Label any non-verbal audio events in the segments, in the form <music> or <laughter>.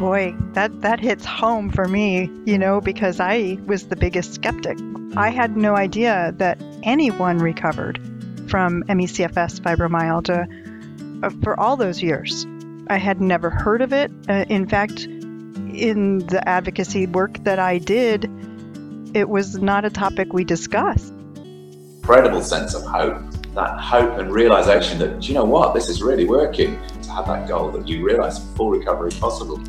Boy, that, that hits home for me, you know, because I was the biggest skeptic. I had no idea that anyone recovered from ME/CFS fibromyalgia uh, for all those years. I had never heard of it. Uh, in fact, in the advocacy work that I did, it was not a topic we discussed. Incredible sense of hope. That hope and realization that, you know what, this is really working. To have that goal that you realize full recovery possible.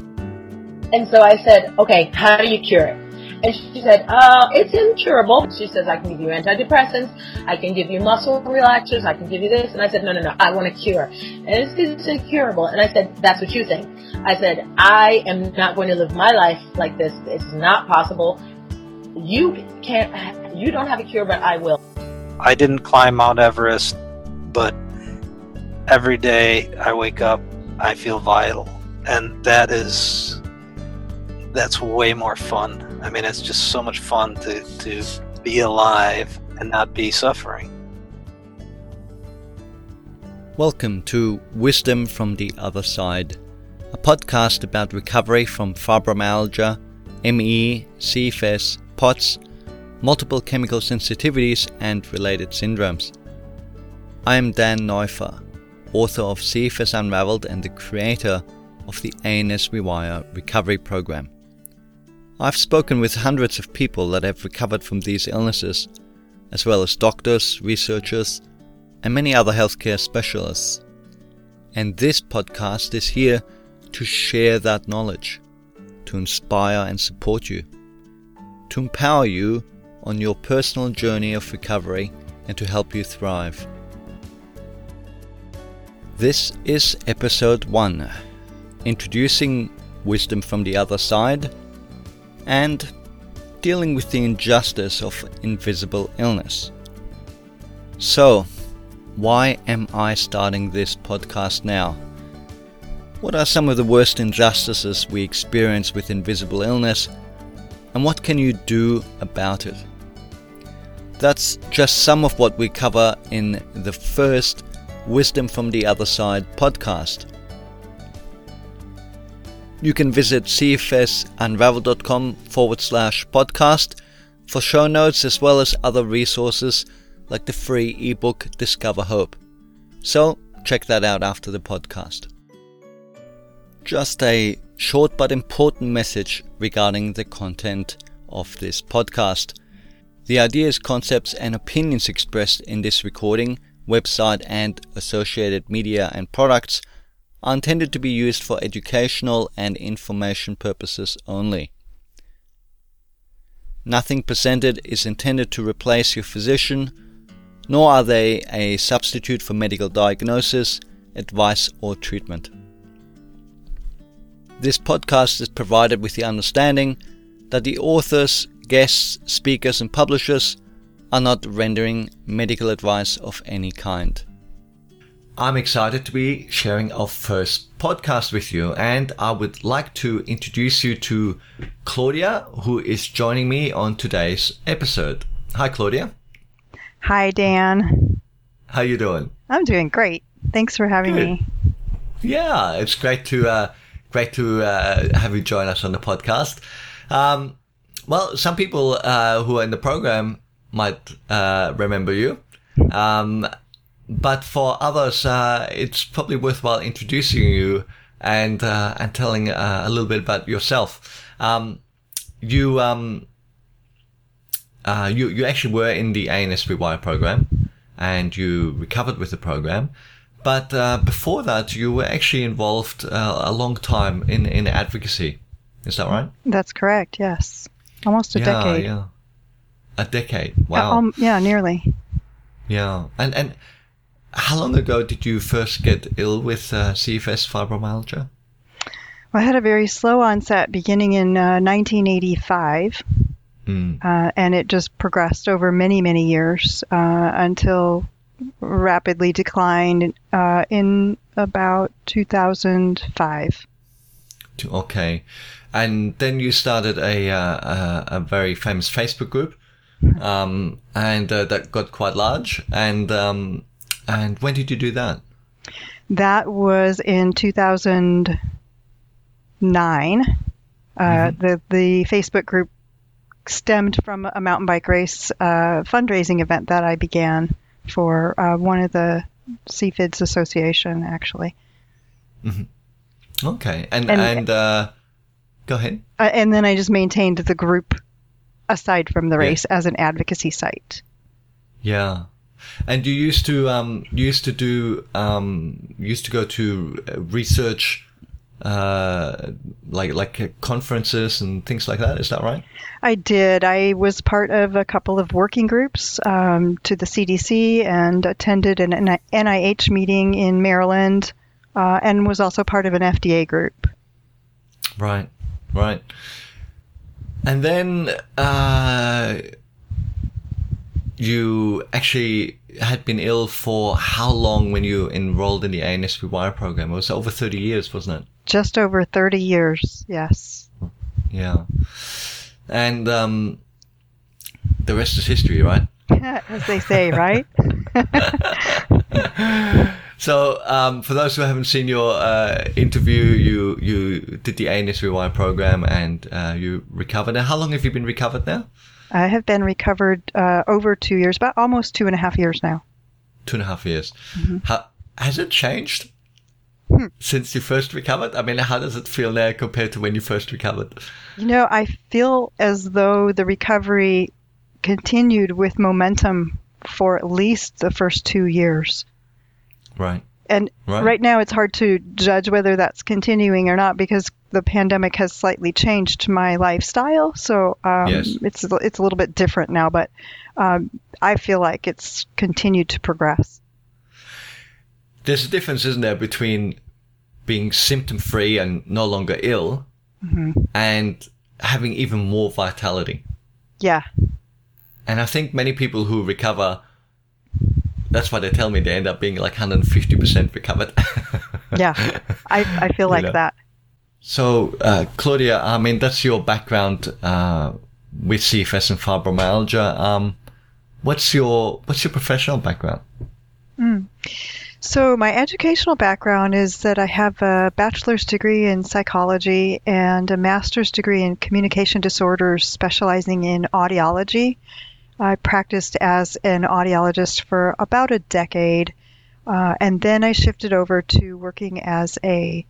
And so I said, okay, how do you cure it? And she said, uh, it's incurable. She says, I can give you antidepressants, I can give you muscle relaxers, I can give you this. And I said, no, no, no, I want a cure. And it's, it's incurable. And I said, that's what you think. I said, I am not going to live my life like this. It's not possible. You can't, you don't have a cure, but I will. I didn't climb Mount Everest, but every day I wake up, I feel vital. And that is, that's way more fun. I mean, it's just so much fun to, to be alive and not be suffering. Welcome to Wisdom from the Other Side, a podcast about recovery from fibromyalgia, ME, CFS, POTS, multiple chemical sensitivities, and related syndromes. I am Dan Neuffer, author of CFS Unraveled and the creator of the ANS Rewire recovery program. I've spoken with hundreds of people that have recovered from these illnesses, as well as doctors, researchers, and many other healthcare specialists. And this podcast is here to share that knowledge, to inspire and support you, to empower you on your personal journey of recovery and to help you thrive. This is episode 1 Introducing Wisdom from the Other Side and dealing with the injustice of invisible illness. So, why am I starting this podcast now? What are some of the worst injustices we experience with invisible illness, and what can you do about it? That's just some of what we cover in the first Wisdom from the Other Side podcast. You can visit cfsunravel.com forward slash podcast for show notes as well as other resources like the free ebook Discover Hope. So check that out after the podcast. Just a short but important message regarding the content of this podcast. The ideas, concepts, and opinions expressed in this recording, website, and associated media and products are intended to be used for educational and information purposes only. Nothing presented is intended to replace your physician, nor are they a substitute for medical diagnosis, advice, or treatment. This podcast is provided with the understanding that the authors, guests, speakers, and publishers are not rendering medical advice of any kind. I'm excited to be sharing our first podcast with you, and I would like to introduce you to Claudia, who is joining me on today's episode. Hi, Claudia. Hi, Dan. How you doing? I'm doing great. Thanks for having Good. me. Yeah, it's great to uh, great to uh, have you join us on the podcast. Um, well, some people uh, who are in the program might uh, remember you. Um, but for others, uh, it's probably worthwhile introducing you and uh, and telling uh, a little bit about yourself. Um, you um, uh, you you actually were in the ANS Rewire program, and you recovered with the program. But uh, before that, you were actually involved uh, a long time in in advocacy. Is that right? That's correct, yes. Almost a yeah, decade. yeah. A decade. Wow. um, yeah, nearly. Yeah, and and how long ago did you first get ill with uh, CFS fibromyalgia? Well, I had a very slow onset beginning in uh, 1985, Mm. uh, and it just progressed over many, many years uh, until rapidly declined uh, in about 2005. Okay, and then you started a uh, a, a very famous Facebook group, um, and uh, that got quite large. And um, and when did you do that? That was in 2010. nine. Uh, The the Facebook group stemmed from a mountain bike race uh, fundraising event that I began for uh, one of the CFIDS Association, actually. Okay, and And- and, uh, go ahead. Uh, and then I just maintained the group aside from the Yeah. race as an advocacy site. Yeah, and you used to um you used to do um used to go to uh, research uh like like uh, conferences and things like that. Is that right? I did. I was part of a couple of working groups um, to the CDC and attended an NIH meeting in Maryland uh, and was also part of an FDA group. Right, right. And then uh, you actually had been ill for how long when you enrolled in the ANSPY program? It was over 30 years, wasn't it? Just over 30 years, yes. Yeah. And um, the rest is history, right? <laughs> As they say, right? <laughs> <laughs> So, um, for those who haven't seen your uh, interview, you you did the ANSPY program and uh, you recovered. Now, how long have you been recovered now? I have been recovered uh, over two years, about almost two and a half years now. Two and a half years. How, has it changed since you first recovered? I mean, how does it feel now compared to when you first recovered? You know, I feel as though the recovery continued with momentum for at least the first two years. Right. And Right. right, now, it's hard to judge whether that's continuing or not because the pandemic has slightly changed my lifestyle. So um, Yes. it's it's a little bit different now, but um, I feel like it's continued to progress. There's a difference, isn't there, between being symptom free and no longer ill and having even more vitality. Yeah, And I think many people who recover, that's why they tell me they end up being like 150% recovered. <laughs> yeah, I I feel You like know. that. so, uh, Claudia, I mean, that's your background uh, with CFS and fibromyalgia. Um, what's your what's your professional background? So, my educational background is that I have a bachelor's degree in psychology and a master's degree in communication disorders, specializing in audiology. I practiced as an audiologist for about a decade, uh, and then I shifted over to working as a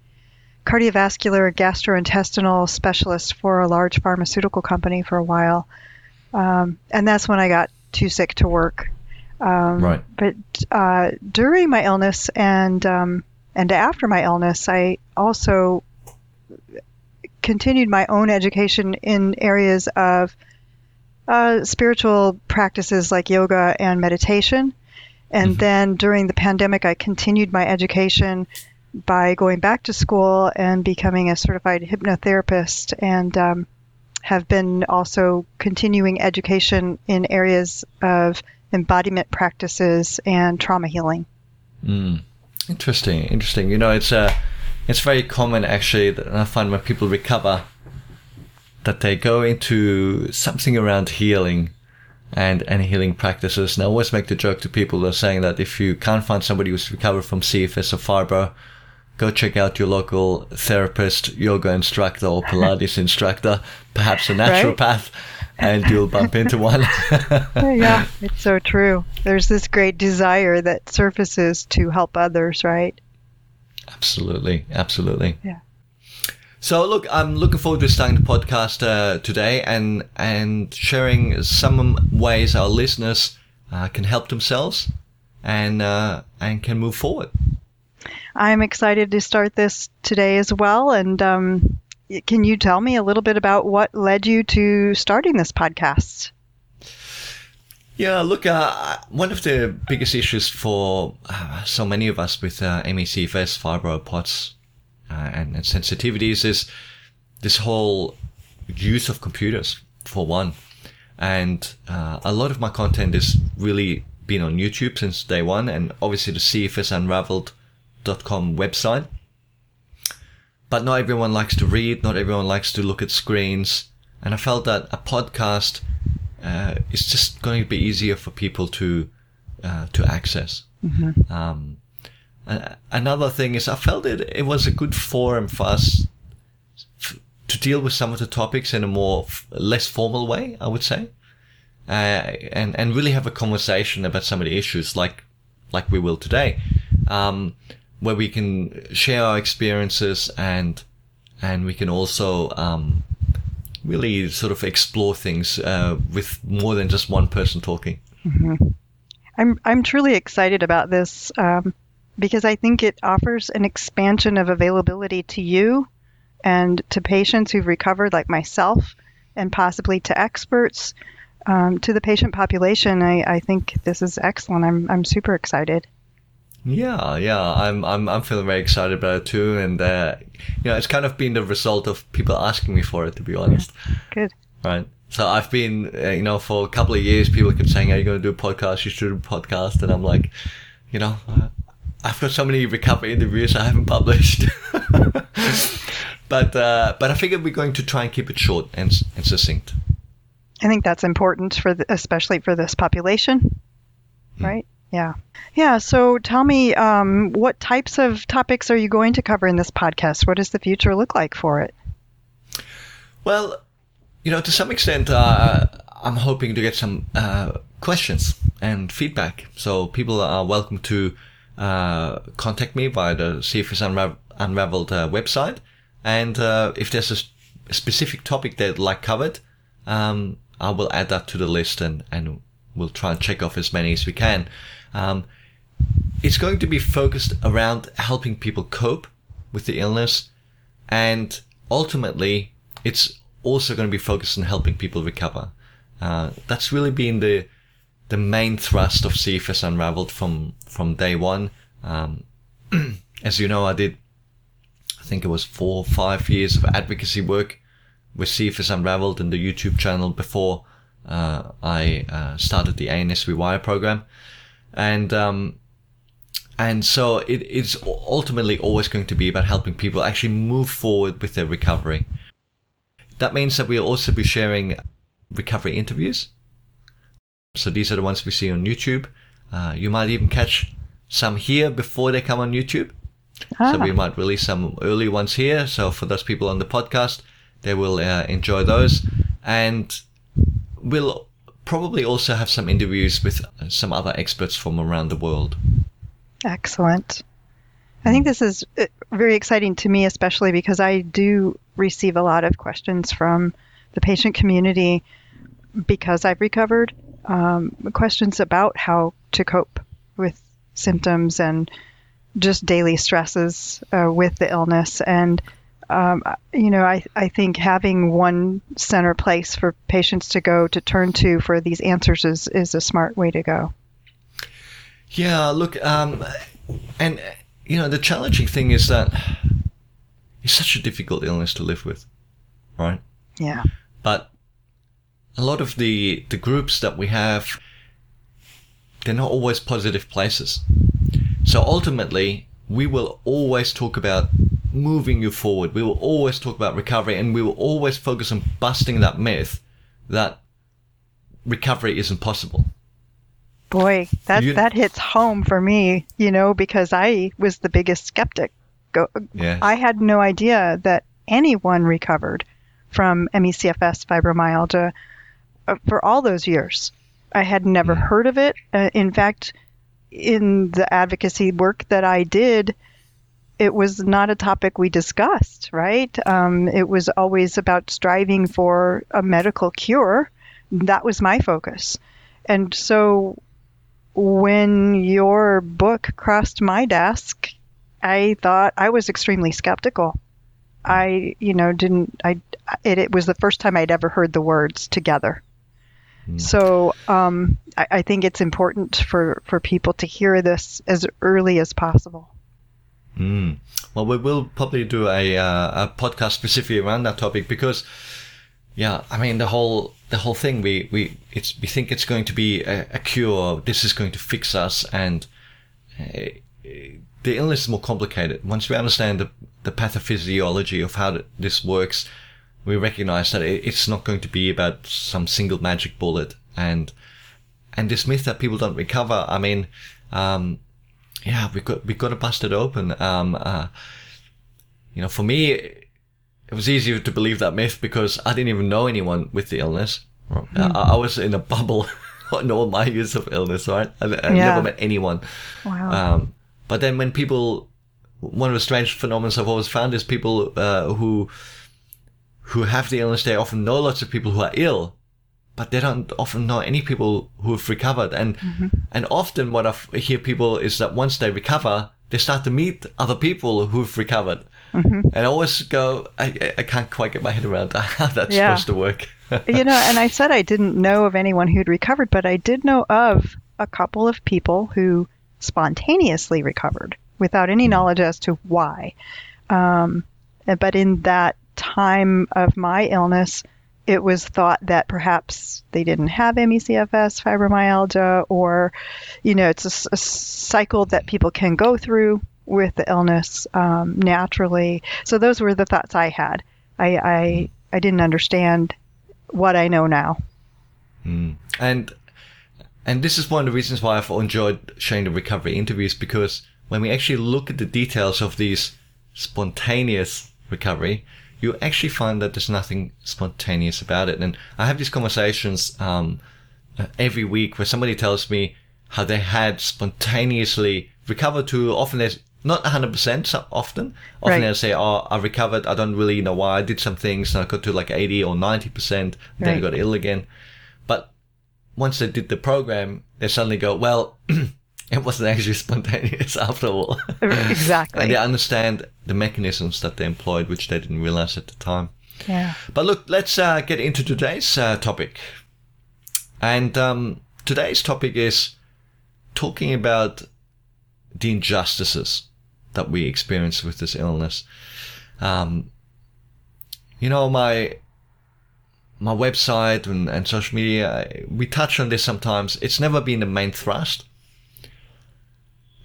cardiovascular gastrointestinal specialist for a large pharmaceutical company for a while. Um, and that's when I got too sick to work. Um, Right. But uh, during my illness and um, and after my illness, I also continued my own education in areas of uh, spiritual practices like yoga and meditation. And then during the pandemic, I continued my education by going back to school and becoming a certified hypnotherapist and um, have been also continuing education in areas of embodiment practices and trauma healing. Interesting, interesting. You know, it's uh, it's very common actually that I find when people recover that they go into something around healing and and healing practices. And I always make the joke to people that are saying that if you can't find somebody who's recovered from CFS or fibro, go check out your local therapist, yoga instructor, or Pilates <laughs> instructor, perhaps a naturopath, and you'll bump into one. <laughs> yeah, <laughs> it's so true. There's this great desire that surfaces to help others, right? Absolutely, absolutely. Yeah. So look, I'm looking forward to starting the podcast uh, today and and sharing some ways our listeners uh, can help themselves and uh, and can move forward. I'm excited to start this today as well. And um, can you tell me a little bit about what led you to starting this podcast? Yeah, look, uh, one of the biggest issues for uh, so many of us with uh, MECFS, fibro POTS, and, and sensitivities is this whole use of computers, for one. And uh, a lot of my content has really been on YouTube since day one, and obviously the CFSunraveled.com website. But not everyone likes to read, not everyone likes to look at screens. And I felt that a podcast uh, it's just going to be easier for people to uh, to access. Um, another thing is, I felt it it was a good forum for us to deal with some of the topics in a more f- less formal way, I would say, uh, and and really have a conversation about some of the issues, like like we will today, um, where we can share our experiences and and we can also um, really sort of explore things uh, with more than just one person talking. I'm I'm truly excited about this um, because I think it offers an expansion of availability to you and to patients who've recovered, like myself, and possibly to experts, um, to the patient population. I, I think this is excellent. I'm I'm super excited. Yeah, yeah, I'm I'm I'm feeling very excited about it too, and uh, you know, it's kind of been the result of people asking me for it, to be honest. Good. Right. So I've been, uh, you know, for a couple of years, people kept saying, "Are you going to do a podcast? You should do a podcast." And I'm like, you know, I've got so many recovery interviews I haven't published. <laughs> but uh, but I figured we're going to try and keep it short and and succinct. I think that's important for the, especially for this population, right? Yeah, yeah. So tell me, um, what types of topics are you going to cover in this podcast? What does the future look like for it? Well, you know, to some extent, uh, I'm hoping to get some uh, questions and feedback. So people are welcome to uh, contact me via the CFS Unra- Unraveled uh, website. And uh, if there's a specific topic they'd like covered, um, I will add that to the list and, and we'll try and check off as many as we can. Um, it's going to be focused around helping people cope with the illness and ultimately it's also going to be focused on helping people recover. Uh, that's really been the the main thrust of CFS Unraveled from from day one. Um, <clears throat> as you know, I did, I think it was four or five years of advocacy work with CFS Unraveled and the YouTube channel before uh, I uh, started the ANS Rewire program, and um, and so it, it's ultimately always going to be about helping people actually move forward with their recovery. That means that we'll also be sharing recovery interviews. So these are the ones we see on YouTube. Uh, you might even catch some here before they come on YouTube. Ah, So we might release some early ones here. So for those people on the podcast, they will uh, enjoy those. And we'll probably also have some interviews with some other experts from around the world. excellent. I think this is uh, very exciting to me, especially because I do receive a lot of questions from the patient community because I've recovered. Um, questions about how to cope with symptoms and just daily stresses uh, with the illness. And, um, you know, I, I think having one center place for patients to go to turn to for these answers is, is a smart way to go. Yeah, look, um, and you know the challenging thing is that it's such a difficult illness to live with, right? Yeah. But a lot of the the groups that we have, they're not always positive places. So ultimately, we will always talk about moving you forward. We will always talk about recovery, and we will always focus on busting that myth that recovery isn't possible. Boy, that You- that hits home for me, you know, because I was the biggest skeptic. Go, Yes. I had no idea that anyone recovered from ME/CFS fibromyalgia for all those years. I had never heard of it. Uh, in fact, in the advocacy work that I did, it was not a topic we discussed, right? Um, it was always about striving for a medical cure. That was my focus. And so when your book crossed my desk, I thought I was extremely skeptical. I, you know, didn't, I, it, it was the first time I'd ever heard the words together. So um, I, I think it's important for, for people to hear this as early as possible. Mm. Well, we will probably do a uh, a podcast specifically around that topic because, yeah, I mean the whole the whole thing we we it's we think it's going to be a, a cure. This is going to fix us, and uh, the illness is more complicated. Once we understand the the pathophysiology of how this works, we recognize that it's not going to be about some single magic bullet and and this myth that people don't recover. I mean. Um, yeah, we got we got to bust it open. Um, uh, you know, for me, it was easier to believe that myth because I didn't even know anyone with the illness. Hmm. I, I was in a bubble <laughs> on all my years of illness, right? I, I Yeah. never met anyone. Wow. Um, but then when people, one of the strange phenomena I've always found is people uh, who who have the illness. They often know lots of people who are ill, but they don't often know any people who have recovered. And mm-hmm. and often what I hear people is that once they recover, they start to meet other people who've recovered. Mm-hmm. And I always go, I, I- can't quite get my head around <laughs> how that's Yeah. supposed to work. <laughs> you know, and I said I didn't know of anyone who'd recovered, but I did know of a couple of people who spontaneously recovered without any hmm. knowledge as to why. Um, but in that time of my illness, it was thought that perhaps they didn't have ME/CFS, fibromyalgia, or, you know, it's a cycle that people can go through with the illness um, naturally. So those were the thoughts I had. I, I I didn't understand what I know now. And and this is one of the reasons why I've enjoyed sharing the recovery interviews because when we actually look at the details of these spontaneous recovery, you actually find that there's nothing spontaneous about it. And I have these conversations um, uh, every week where somebody tells me how they had spontaneously recovered to often there's not 100% so often. Often Right. they'll say, oh, I recovered. I don't really know why. I did some things and I got to like 80 or 90%. Then I got ill again. But once they did the program, they suddenly go, well, <clears throat> it wasn't actually <laughs> spontaneous after all. Exactly. and they understand the mechanisms that they employed, which they didn't realize at the time. Yeah. But look, let's uh, get into today's uh, topic. And um, today's topic is talking about the injustices that we experience with this illness. Um, you know, my my website and, and social media, we touch on this sometimes. It's never been the main thrust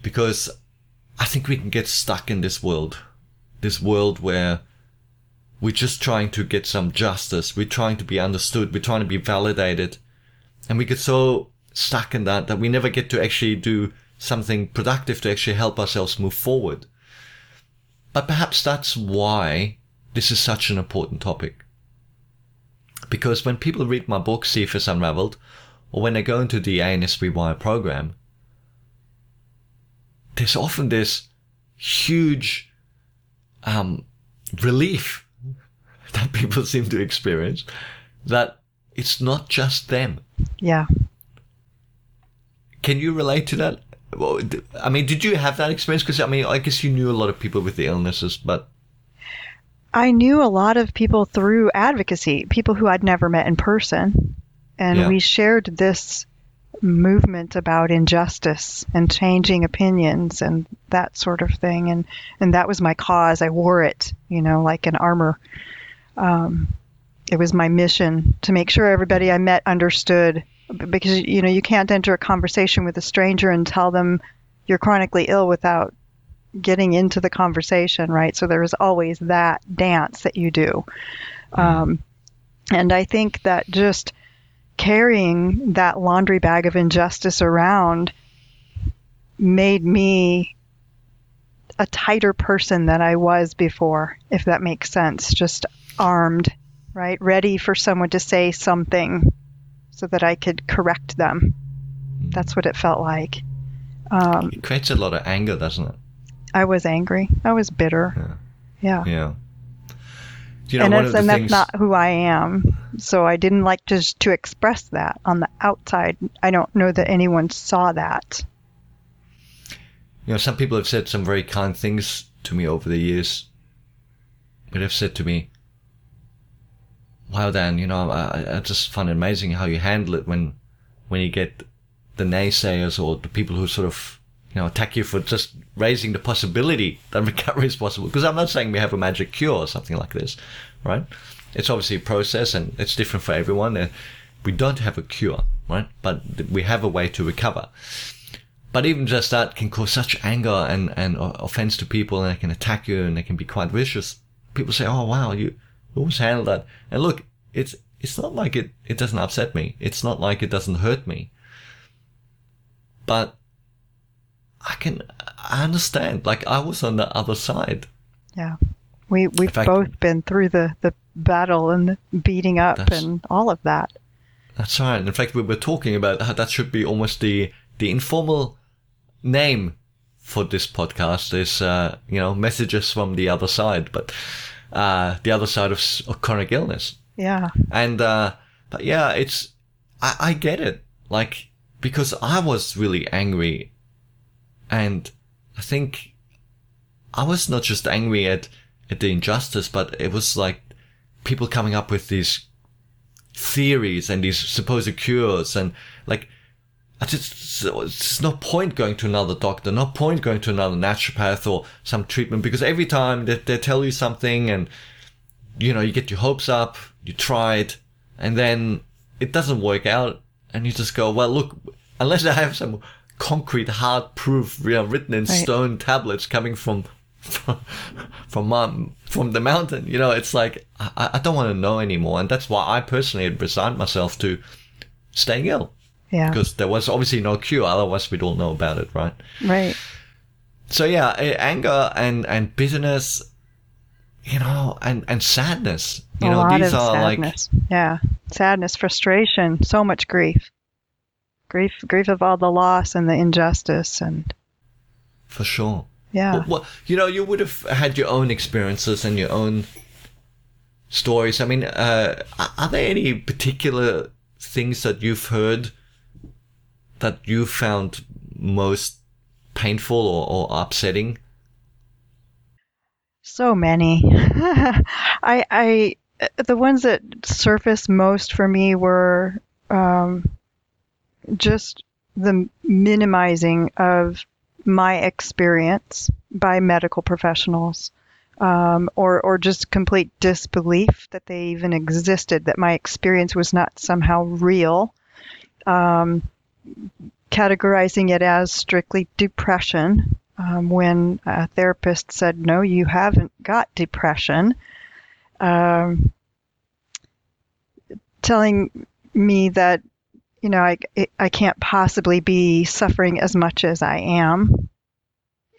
because I think we can get stuck in this world, this world where we're just trying to get some justice. We're trying to be understood. We're trying to be validated. And we get so stuck in that that we never get to actually do something productive to actually help ourselves move forward. But perhaps that's why this is such an important topic. Because when people read my book, CFS Unraveled, or when they go into the ANS Rewire program, there's often this huge um, relief <laughs> that people seem to experience that it's not just them. Yeah. Can you relate to that? I mean, did you have that experience? Because I mean, I guess you knew a lot of people with the illnesses, but I knew a lot of people through advocacy, people who I'd never met in person. And Yeah. we shared this movement about injustice and changing opinions and that sort of thing. And, and that was my cause. I wore it, you know, like an armor. Um, it was my mission to make sure everybody I met understood because, you know, you can't enter a conversation with a stranger and tell them you're chronically ill without getting into the conversation, right? So there is always that dance that you do. Um, and I think that just carrying that laundry bag of injustice around made me a tighter person than I was before, if that makes sense. Just armed, right? Ready for someone to say something so that I could correct them. That's what it felt like. Um, it creates a lot of anger, doesn't it? I was angry. I was bitter. Yeah. Yeah. Do you know and one that's, of the and things? that's not who I am. So I didn't like just to express that on the outside. I don't know that anyone saw that. You know, some people have said some very kind things to me over the years. But have said to me, "Wow, Dan, you know, I, I just find it amazing how you handle it when, when you get the naysayers or the people who sort of, you know, attack you for just raising the possibility that <laughs> recovery is possible. Because I'm not saying we have a magic cure or something like this, right? It's obviously a process and it's different for everyone. And we don't have a cure, right? But we have a way to recover. But even just that can cause such anger and, and offense to people and they can attack you and they can be quite vicious. People say, oh wow, you always handle that. And look, it's, it's not like it, it doesn't upset me. It's not like it doesn't hurt me. But I can, I understand. Like I was on the other side. Yeah. We we've fact- both been through the the battle and the beating up and all of that. That's right. In fact, we were talking about how that should be almost the the informal name for this podcast is uh, you know messages from the other side, but uh, the other side of, of chronic illness. Yeah. And uh, but yeah, it's I, I get it. Like because I was really angry, and I think I was not just angry at at the injustice, but it was like people coming up with these theories and these supposed cures and like I just it's no point going to another doctor, no point going to another naturopath or some treatment because every time they, they tell you something and you know you get your hopes up, you try it, and then it doesn't work out, and you just go, well, look, unless I have some concrete, hard proof, you know, written in Right. stone tablets coming from <laughs> from from, um, from the mountain, you know, it's like I, I don't want to know anymore, and that's why I personally had resigned myself to staying ill Yeah. because there was obviously no cure. Otherwise, we'd all know about it, right? Right. So yeah, anger and and bitterness, you know, and and sadness. You a know, lot these of are like sadness. yeah. Sadness, frustration, so much grief. Grief grief of all the loss and the injustice and for sure. yeah. Well, well, you know, you would have had your own experiences and your own stories. I mean, uh, are- there any particular things that you've heard that you found most painful or, or upsetting? So many. <laughs> I, I, the ones that surfaced most for me were um, just the minimizing of my experience by medical professionals, um, or or just complete disbelief that they even existed, that my experience was not somehow real. Um, categorizing it as strictly depression um, when a therapist said, No, you haven't got depression. Um, telling me that, you know, I, I can't possibly be suffering as much as I am.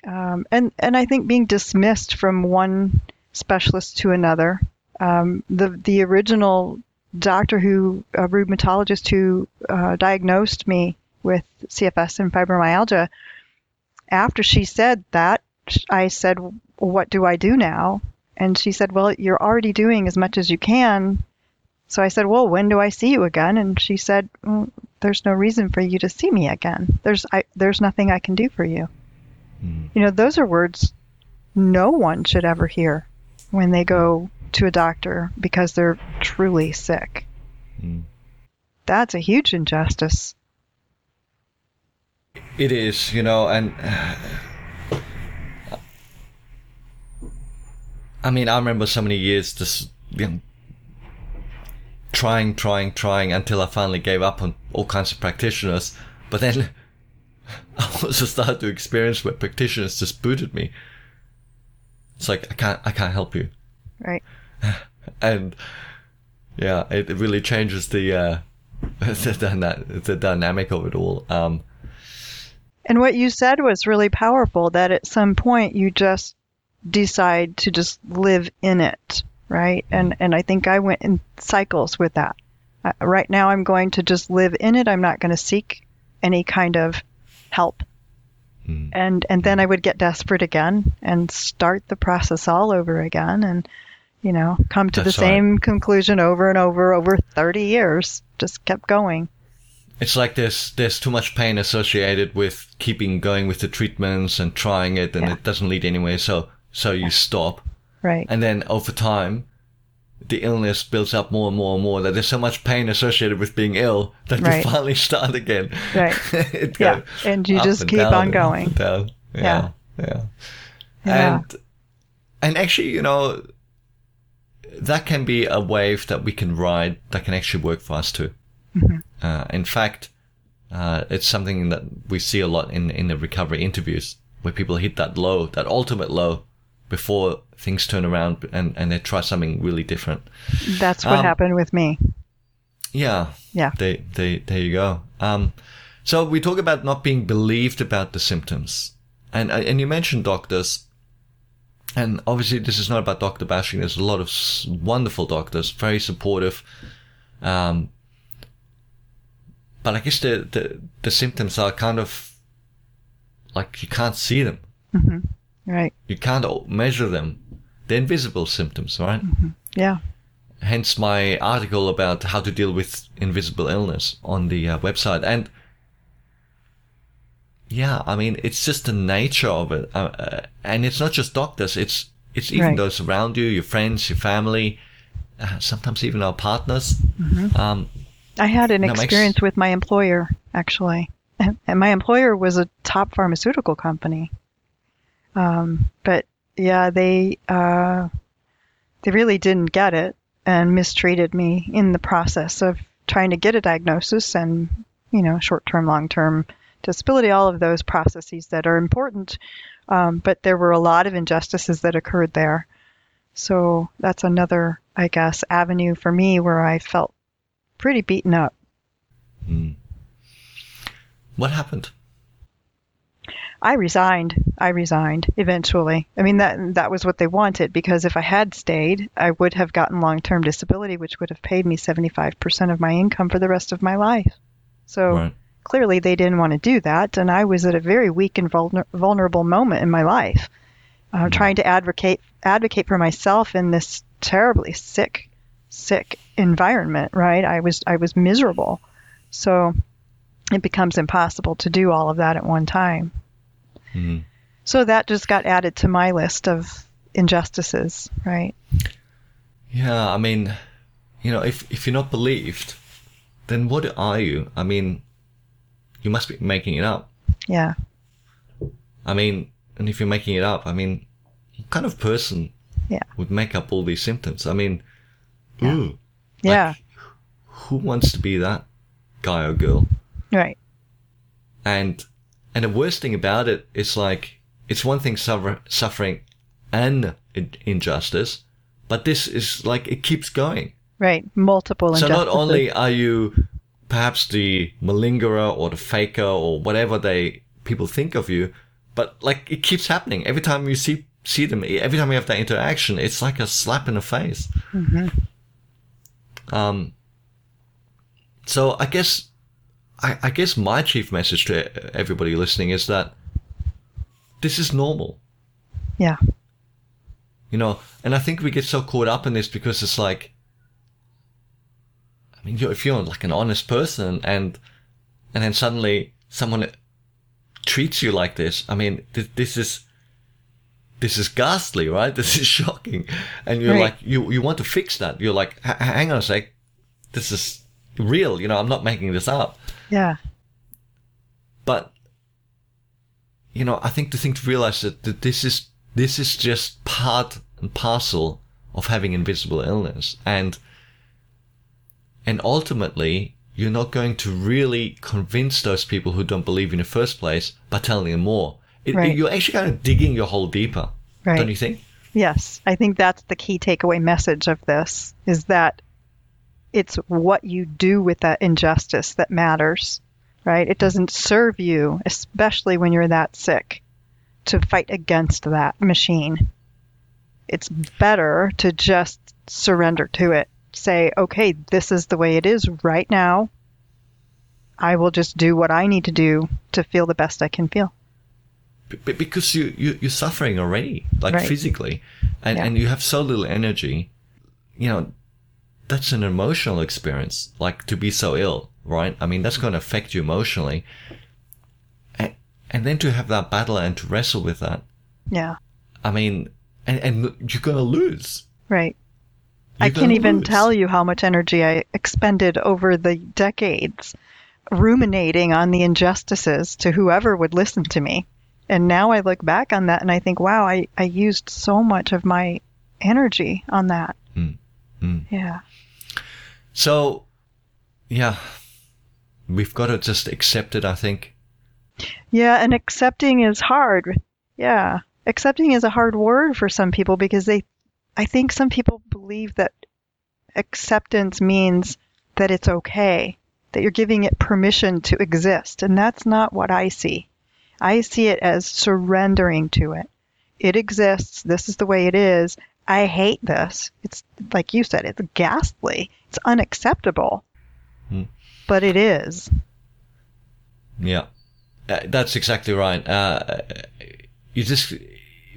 Um, and, and I think being dismissed from one specialist to another. Um, the, the original doctor who, a rheumatologist who uh, diagnosed me with CFS and fibromyalgia, after she said that, I said, What do I do now? And she said, Well, you're already doing as much as you can. So I said, Well, when do I see you again? And she said, "Mm, There's no reason for you to see me again. There's, I, there's nothing I can do for you. Mm. You know, those are words no one should ever hear when they go to a doctor because they're truly sick. Mm. That's a huge injustice. It is, you know, and <sighs> I mean, I remember so many years just you know, trying, trying, trying until I finally gave up on all kinds of practitioners. But then <laughs> I also started to experience where practitioners just booted me. It's like I can't, I can't help you, Right. <laughs> and yeah, it, it really changes the uh, <laughs> the, dyna- the dynamic of it all. Um, And what you said was really powerful that at some point you just decide to just live in it, right? And and I think I went in cycles with that. Uh, right now I'm going to just live in it. I'm not going to seek any kind of help. Hmm. And and then I would get desperate again and start the process all over again and you know, come to That's the right. same conclusion over and over over 30 years. Just kept going. It's like there's there's too much pain associated with keeping going with the treatments and trying it, and Yeah. it doesn't lead anywhere. So so you stop, Right. and then over time, the illness builds up more and more and more. That there's so much pain associated with being ill that Right. you finally <laughs> start again. Right. <laughs> Yeah. And you just and keep on going. Yeah, yeah. Yeah. And and actually, you know, that can be a wave that we can ride that can actually work for us too. Mm-hmm. Uh, in fact, uh, it's something that we see a lot in, in the recovery interviews where people hit that low, that ultimate low before things turn around and, and they try something really different. That's what Um, happened with me. Yeah. Yeah. They, they, there you go. Um, so we talk about not being believed about the symptoms. And, uh, and you mentioned doctors. and obviously this is not about doctor bashing. There's a lot of wonderful doctors, very supportive. Um, but I guess the, the the symptoms are kind of like you can't see them. Right. You can't measure them. They're invisible symptoms, right? Yeah. Hence my article about how to deal with invisible illness on the uh, website. And yeah, I mean, it's just the nature of it. Uh, uh, and it's not just doctors. It's, it's even Right. those around you, your friends, your family, uh, sometimes even our partners. Um, I had an That makes- experience with my employer, actually. <laughs> And my employer was a top pharmaceutical company. Um, but yeah, they uh, they really didn't get it and mistreated me in the process of trying to get a diagnosis and you know short term, long term disability, all of those processes that are important. Um, but there were a lot of injustices that occurred there. So that's another, I guess, avenue for me where I felt pretty beaten up. what happened? I resigned. I resigned eventually. I mean that that was what they wanted because if I had stayed, I would have gotten long-term disability which would have paid me 75% of my income for the rest of my life. So Right. clearly they didn't want to do that and I was at a very weak and vulner- vulnerable moment in my life. Uh, trying to advocate advocate for myself in this terribly sick sick environment, right? I was I was miserable. So it becomes impossible to do all of that at one time. Mhm. So that just got added to my list of injustices, right? Yeah, I mean, you know, if if you're not believed, then what are you? I mean, you must be making it up. Yeah. I mean, and if you're making it up, I mean, what kind of person Yeah. would make up all these symptoms? I mean, ooh, Yeah. who wants to be that guy or girl? Right. And and the worst thing about it is like it's one thing suffer, suffering an injustice, but this is like it keeps going. Right. Multiple So not only are you perhaps the malingerer or the faker or whatever they people think of you, but like it keeps happening every time you see see them. Every time you have that interaction, it's like a slap in the face. Um. So I guess, I, I guess my chief message to everybody listening is that this is normal. Yeah. you know and i think we get so caught up in this because it's like i mean you're, if you're like an honest person and and then suddenly someone treats you like this i mean th- this is this is ghastly right? <laughs> This is shocking. And you're Right. like you you want to fix that. You're like hang on a sec. This is real. You know i'm not making this up Yeah. but you know i think the thing to realize that, that this is this is just part and parcel of having invisible illness and and ultimately you're not going to really convince those people who don't believe in the first place by telling them more it, Right. you're actually kind of digging your hole deeper Right. don't you think Yes, I think that's the key takeaway message of this is that it's what you do with that injustice that matters, right? It doesn't serve you, especially when you're that sick, to fight against that machine. It's better to just surrender to it. Say, okay, this is the way it is right now. I will just do what I need to do to feel the best I can feel. Because you, you you're suffering already like Right. physically and Yeah. and you have so little energy you know that's an emotional experience like to be so ill right i mean that's going to affect you emotionally and, and then to have that battle and to wrestle with that Yeah, i mean and, and you're going to lose right. I You're can't even lose. tell you how much energy I expended over the decades ruminating on the injustices to whoever would listen to me. And now I look back on that and I think, wow, I, I used so much of my energy on that. Mm. Yeah. so yeah we've got to just accept it i think Yeah, and accepting is hard. Yeah. Accepting is a hard word for some people because they I think some people believe that acceptance means that it's okay, that you're giving it permission to exist, and that's not what I see. I see it as surrendering to it. it exists. This is the way it is. I hate this. It's like you said, it's ghastly. It's unacceptable. Hmm. But it is. Yeah, uh, that's exactly right. Uh, you just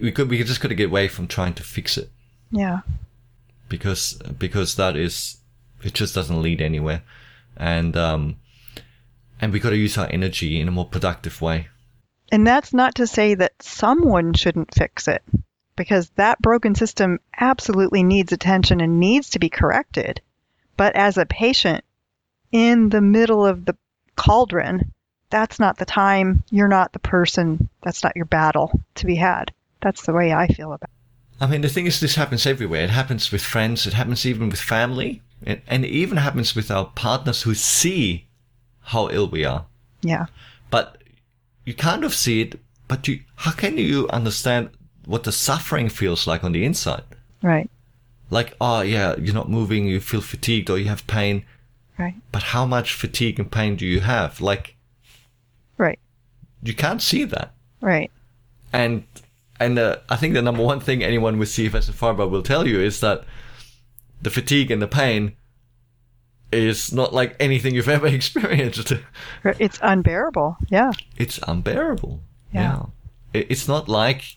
we could we just got to get away from trying to fix it Yeah. because because that is it just doesn't lead anywhere, and um, and we got to use our energy in a more productive way. And that's not to say that someone shouldn't fix it, because that broken system absolutely needs attention and needs to be corrected. But as a patient in the middle of the cauldron, that's not the time. You're not the person. That's not your battle to be had. That's the way I feel about it. I mean, the thing is, this happens everywhere. It happens with friends. It happens even with family, and, and it even happens with our partners who see how ill we are. Yeah. But you kind of see it. But you, how can you understand what the suffering feels like on the inside? Right. Like, oh yeah, you're not moving. You feel fatigued or you have pain. Right. But how much fatigue and pain do you have? Like, Right. you can't see that. Right. And and uh, I think the number one thing anyone with CFS and fibro will tell you is that the fatigue and the pain is not like anything you've <laughs> ever experienced. It's unbearable. Yeah. It's unbearable. Yeah. It, it's not like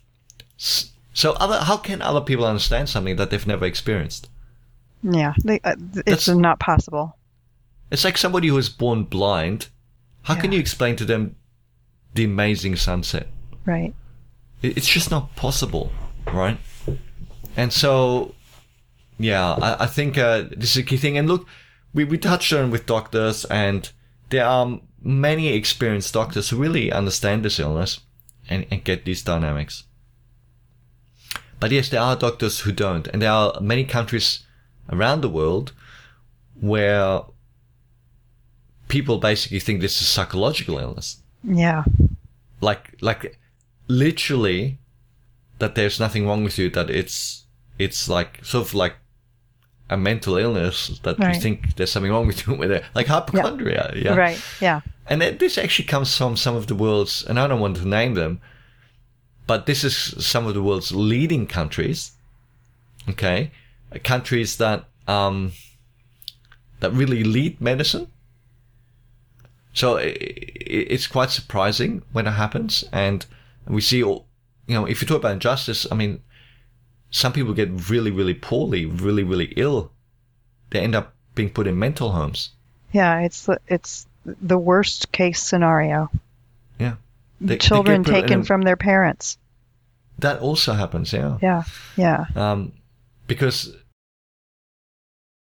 so. Other how can other people understand something that they've never experienced? Yeah. They, uh, it's That's- not possible. It's like somebody who was born blind. How can you explain to them the amazing sunset? Right. It's just not possible, right? And so, yeah, I, I think uh, this is a key thing. And look, we, we touched on with doctors, and there are many experienced doctors who really understand this illness and, and get these dynamics. But yes, there are doctors who don't. And there are many countries around the world where people basically think this is psychological illness Yeah. like like literally that there's nothing wrong with you that it's it's like sort of like a mental illness that you think there's something wrong with you <laughs> with it like hypochondria yeah, Right. Yeah. and this actually comes from some of the world's and i don't want to name them but this is some of the world's leading countries okay countries that um that really lead medicine so it's quite surprising when it happens, and we see, all you know, if you talk about injustice, I mean, some people get really, really poorly, really, really ill. They end up being put in mental homes. Yeah. It's it's the worst case scenario. They- they Children in taken a- from their parents. that also happens. Yeah, Yeah. Yeah. um, because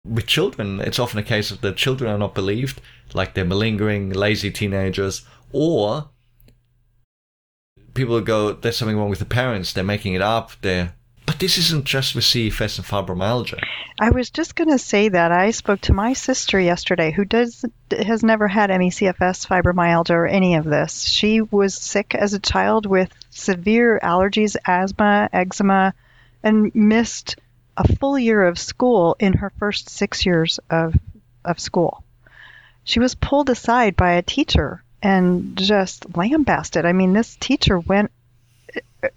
with children, it's often a case of the children are not believed, like they're malingering, lazy teenagers, or people go, "There's something wrong with the parents. They're making it up." They're but this isn't just with CFS and fibromyalgia. I was just going to say that I spoke to my sister yesterday who does has never had ME/CFS, fibromyalgia, or any of this. She was sick as a child with severe allergies, asthma, eczema, and missed a full year of school in her first six years of of school. She was pulled aside by a teacher and just lambasted. I mean, this teacher went.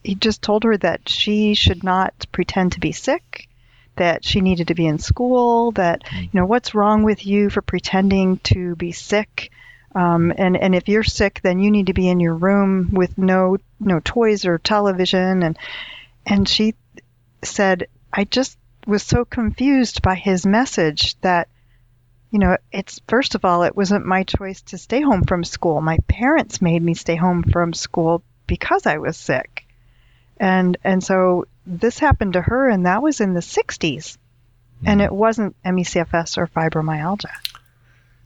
He just told her that she should not pretend to be sick that she needed to be in school, that, you know, what's wrong with you for pretending to be sick? Um, and, and if you're sick, then you need to be in your room with no, no toys or television. And, and she said, I just was so confused by his message that, you know, it's first of all, it wasn't my choice to stay home from school. My parents made me stay home from school because I was sick. And, and so this happened to her, and that was in the 60s. And it wasn't ME/CFS or fibromyalgia.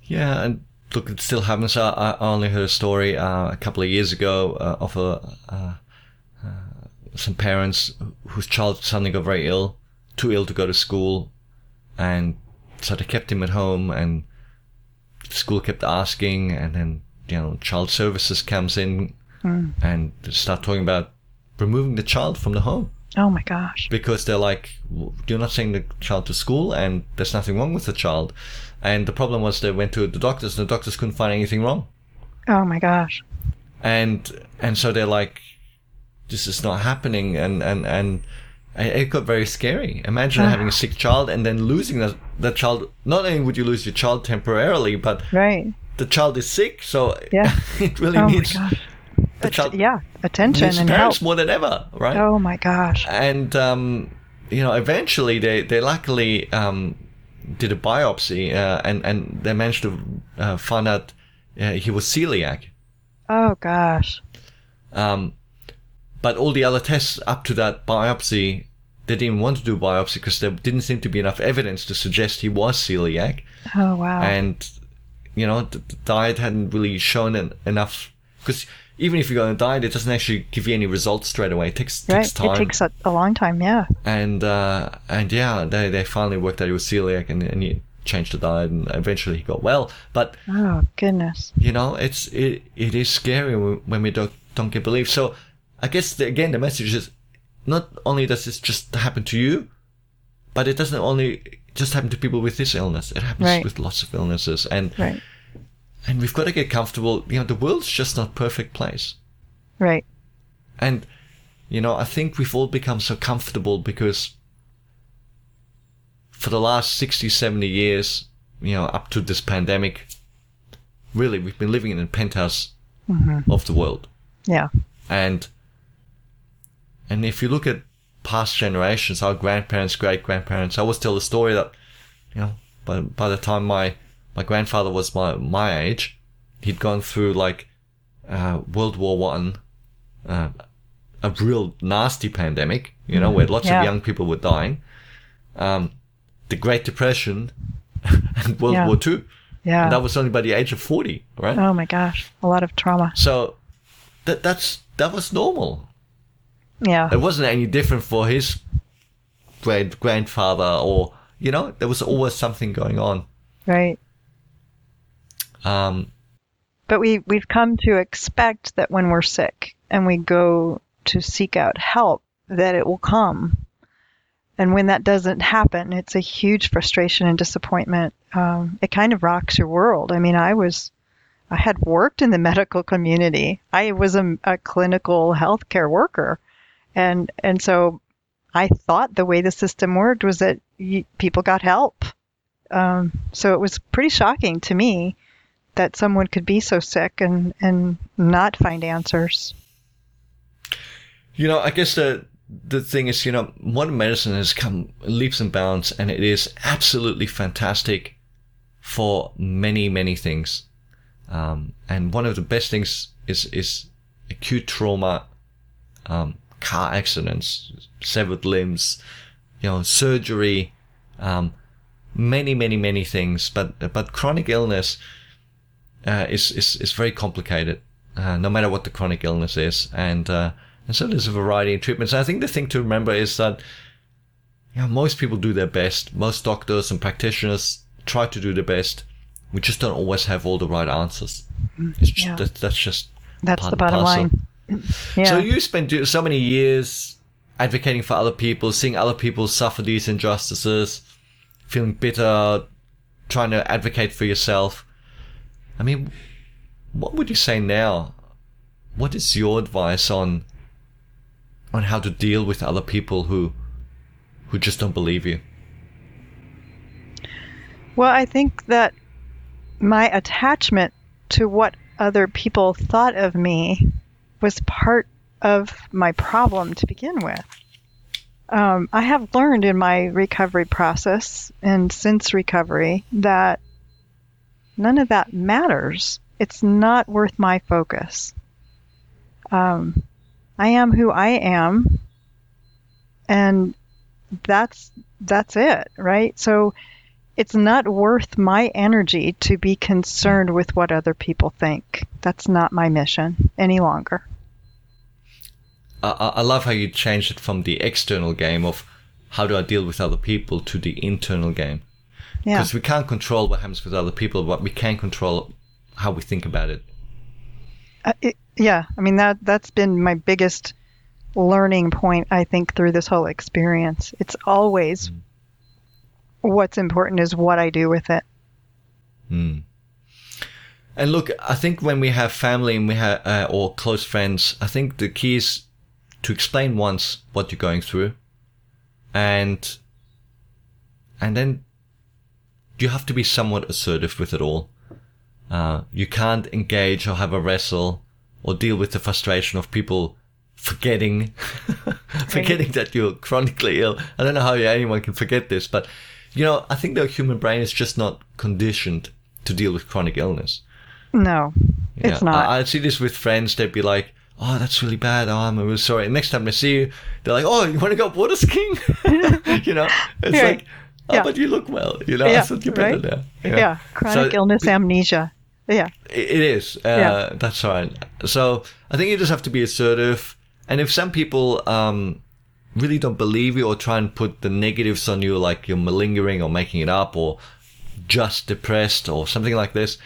Yeah, and look, it still happens. I, I only heard a story uh, a couple of years ago uh, of a, uh, uh, some parents whose child suddenly got very ill, too ill to go to school, and so they kept him at home, and school kept asking, and then you know, child services comes in and start talking about removing the child from the home Oh my gosh. because they're like, you're not sending the child to school, and there's nothing wrong with the child. And the problem was they went to the doctors, and the doctors couldn't find anything wrong. Oh my gosh. And and so they're like, this is not happening, and and and it got very scary. Imagine ah. having a sick child and then losing that that child. Not only would you lose your child temporarily, but Right. the child is sick, so Yeah. <laughs> it really Oh my needs child yeah. Attention and help. more than ever, right? Oh my gosh. and um, you know eventually they they luckily um, did a biopsy uh, and and they managed to uh, find out uh, he was celiac Oh gosh. um, but all the other tests up to that biopsy they didn't want to do biopsy because there didn't seem to be enough evidence to suggest he was celiac Oh wow. and you know the, the diet hadn't really shown en- enough because even if you go on a diet it doesn't actually give you any results straight away it takes, right. takes time It takes a, a long time. Yeah. and uh, and yeah, they, they finally worked out he was celiac, and, and he changed the diet, and eventually he got well. But Oh goodness. you know, it's it it is scary when we don't don't get belief. So I guess the, again the message is not only does this just happen to you, but it doesn't only just happen to people with this illness. It happens Right. with lots of illnesses, and Right. And we've got to get comfortable. You know, the world's just not a perfect place. Right. And, you know, I think we've all become so comfortable because for the last 60, 70 years, you know, up to this pandemic, really, we've been living in a penthouse mm-hmm. of the world. Yeah. And, and if you look at past generations, our grandparents, great grandparents, I always tell the story that, you know, by, by the time my, my grandfather was my, my age, he'd gone through like, uh, World War One, uh, a real nasty pandemic, you know, where lots Yeah. of young people were dying, um, the Great Depression, <laughs> and World Yeah. War Two. Yeah. And that was only by the age of 40, right? oh my gosh. A lot of trauma. So that that's that was normal. Yeah. It wasn't any different for his great grandfather or you know, there was always something going on. Right. Um But we we've come to expect that when we're sick and we go to seek out help, that it will come. And when that doesn't happen, it's a huge frustration and disappointment. Um, it kind of rocks your world. I mean, I was, I had worked in the <laughs> medical community. I was a, a clinical healthcare worker, and and so I thought the way the system worked was that people got help. Um, so it was pretty shocking to me that someone could be so sick and and not find answers. you know, I guess the the thing is, you know, modern medicine has come leaps and bounds and it is absolutely fantastic for many, many things. Um, and one of the best things is, is acute trauma, um, car accidents, severed limbs, you know, surgery, um, many, many, many things. But, but chronic illness, uh, is, is, is very complicated, uh, no matter what the chronic illness is. And, uh, and so there's a variety of treatments. I think the thing to remember is that, you know, most people do their best. Most doctors and practitioners try to do their best. We just don't always have all the right answers. It's just, Yeah. that, that's just That's the bottom line. <clears throat> Yeah. So you spent so many years advocating for other people, seeing other people suffer these injustices, feeling bitter, trying to advocate for yourself. I mean, what would you say now? What is your advice on on how to deal with other people who who just don't believe you? Well, I think that my attachment to what other people thought of me was part of my problem to begin with. Um, I have learned in my recovery process and since recovery that none of that matters. It's not worth my focus. Um, I am who I am, and that's that's it, right? So it's not worth my energy to be concerned with what other people think. That's not my mission any longer. I, I I love how you changed it from the external game of how do I deal with other people to the internal game. Yeah. Because we can't control what happens with other people, but we can control how we think about it. Uh, it, yeah, I mean that that's been my biggest learning point I think through this whole experience. It's always what's important is what I do with it. Hmm. And look, I think when we have family and we have uh, or close friends, I think the key is to explain once what you're going through, and and then you have to be somewhat assertive with it all. Uh, you can't engage or have a wrestle or deal with the frustration of people forgetting, <laughs> forgetting that you're chronically ill. I don't know how anyone can forget this, but you know, I think the human brain is just not conditioned to deal with chronic illness. No, it's not. I, I see this with friends. They'd be like, "Oh, that's really bad. Oh, I'm really sorry." And next time I see you, they're like, "Oh, you want to go water skiing?" <laughs> you know, it's Right. like, "Oh, Yeah. but you look well." You know, I Yeah, <laughs> thought you're better right? now. yeah. Chronic So- illness amnesia. Yeah. It is. Uh, Yeah. That's right. So I think you just have to be assertive. And if some people um, really don't believe you or try and put the negatives on you, like you're malingering or making it up or just depressed or something like this,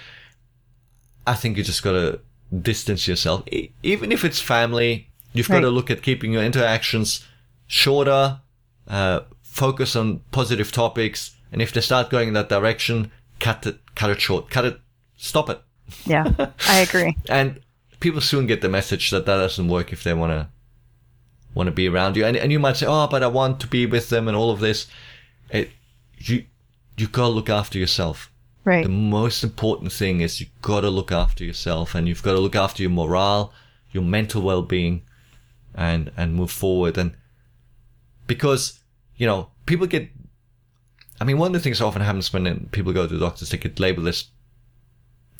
I think you just got to distance yourself. Even if it's family, you've got to look at keeping your interactions shorter, uh, focus on positive topics. And if they start going in that direction, cut it, cut it short, cut it, stop it. Yeah. I <laughs> agree. And people soon get the message that that doesn't work if they want to want to be around you. And, and you might say, oh, but I want to be with them and all of this. It, you, you gotta look after yourself. Right. The most important thing is you gotta look after yourself and you've got to look after your morale, your mental well-being and, and move forward. And because, you know, people get, I mean, one of the things that often happens when people go to the doctors, they get labeled as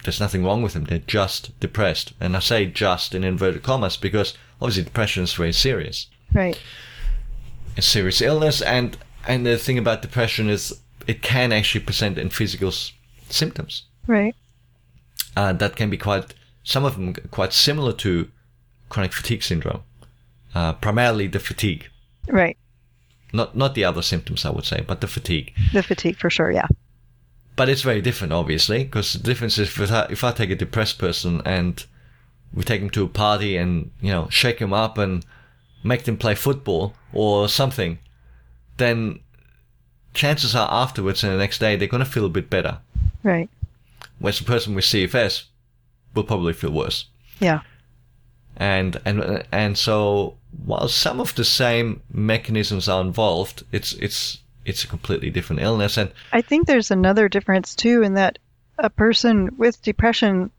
there's nothing wrong with them. They're just depressed. And I say just in inverted commas because obviously depression is very serious. Right. A serious illness. And, and the thing about depression is it can actually present in physical s- symptoms. Right. Uh, that can be quite, some of them quite similar to chronic fatigue syndrome. Uh, primarily the fatigue. Right. Not, not the other symptoms, I would say, but the fatigue. The fatigue for sure. Yeah. But it's very different, obviously, because the difference is if I, if I take a depressed person and we take him to a party and, you know, shake him up and make them play football or something, then chances are afterwards and the next day they're going to feel a bit better. Right. Whereas the person with CFS will probably feel worse. Yeah. And, and, and so while some of the same mechanisms are involved, it's, it's, it's a completely different illness. And I think there's another difference too in that a person with depression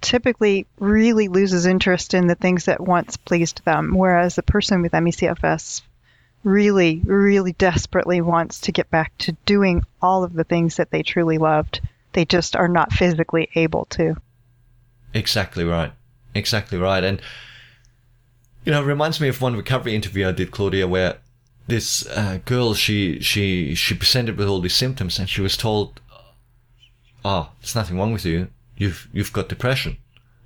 typically really loses interest in the things that once pleased them, whereas a person with ME/CFS really, really desperately wants to get back to doing all of the things that they truly loved. They just are not physically able to. Exactly right. Exactly right. And, you know, it reminds me of one recovery interview I did, Claudia, where this uh, girl, she, she, she presented with all these symptoms and she was told, oh, there's nothing wrong with you. You've, you've got depression.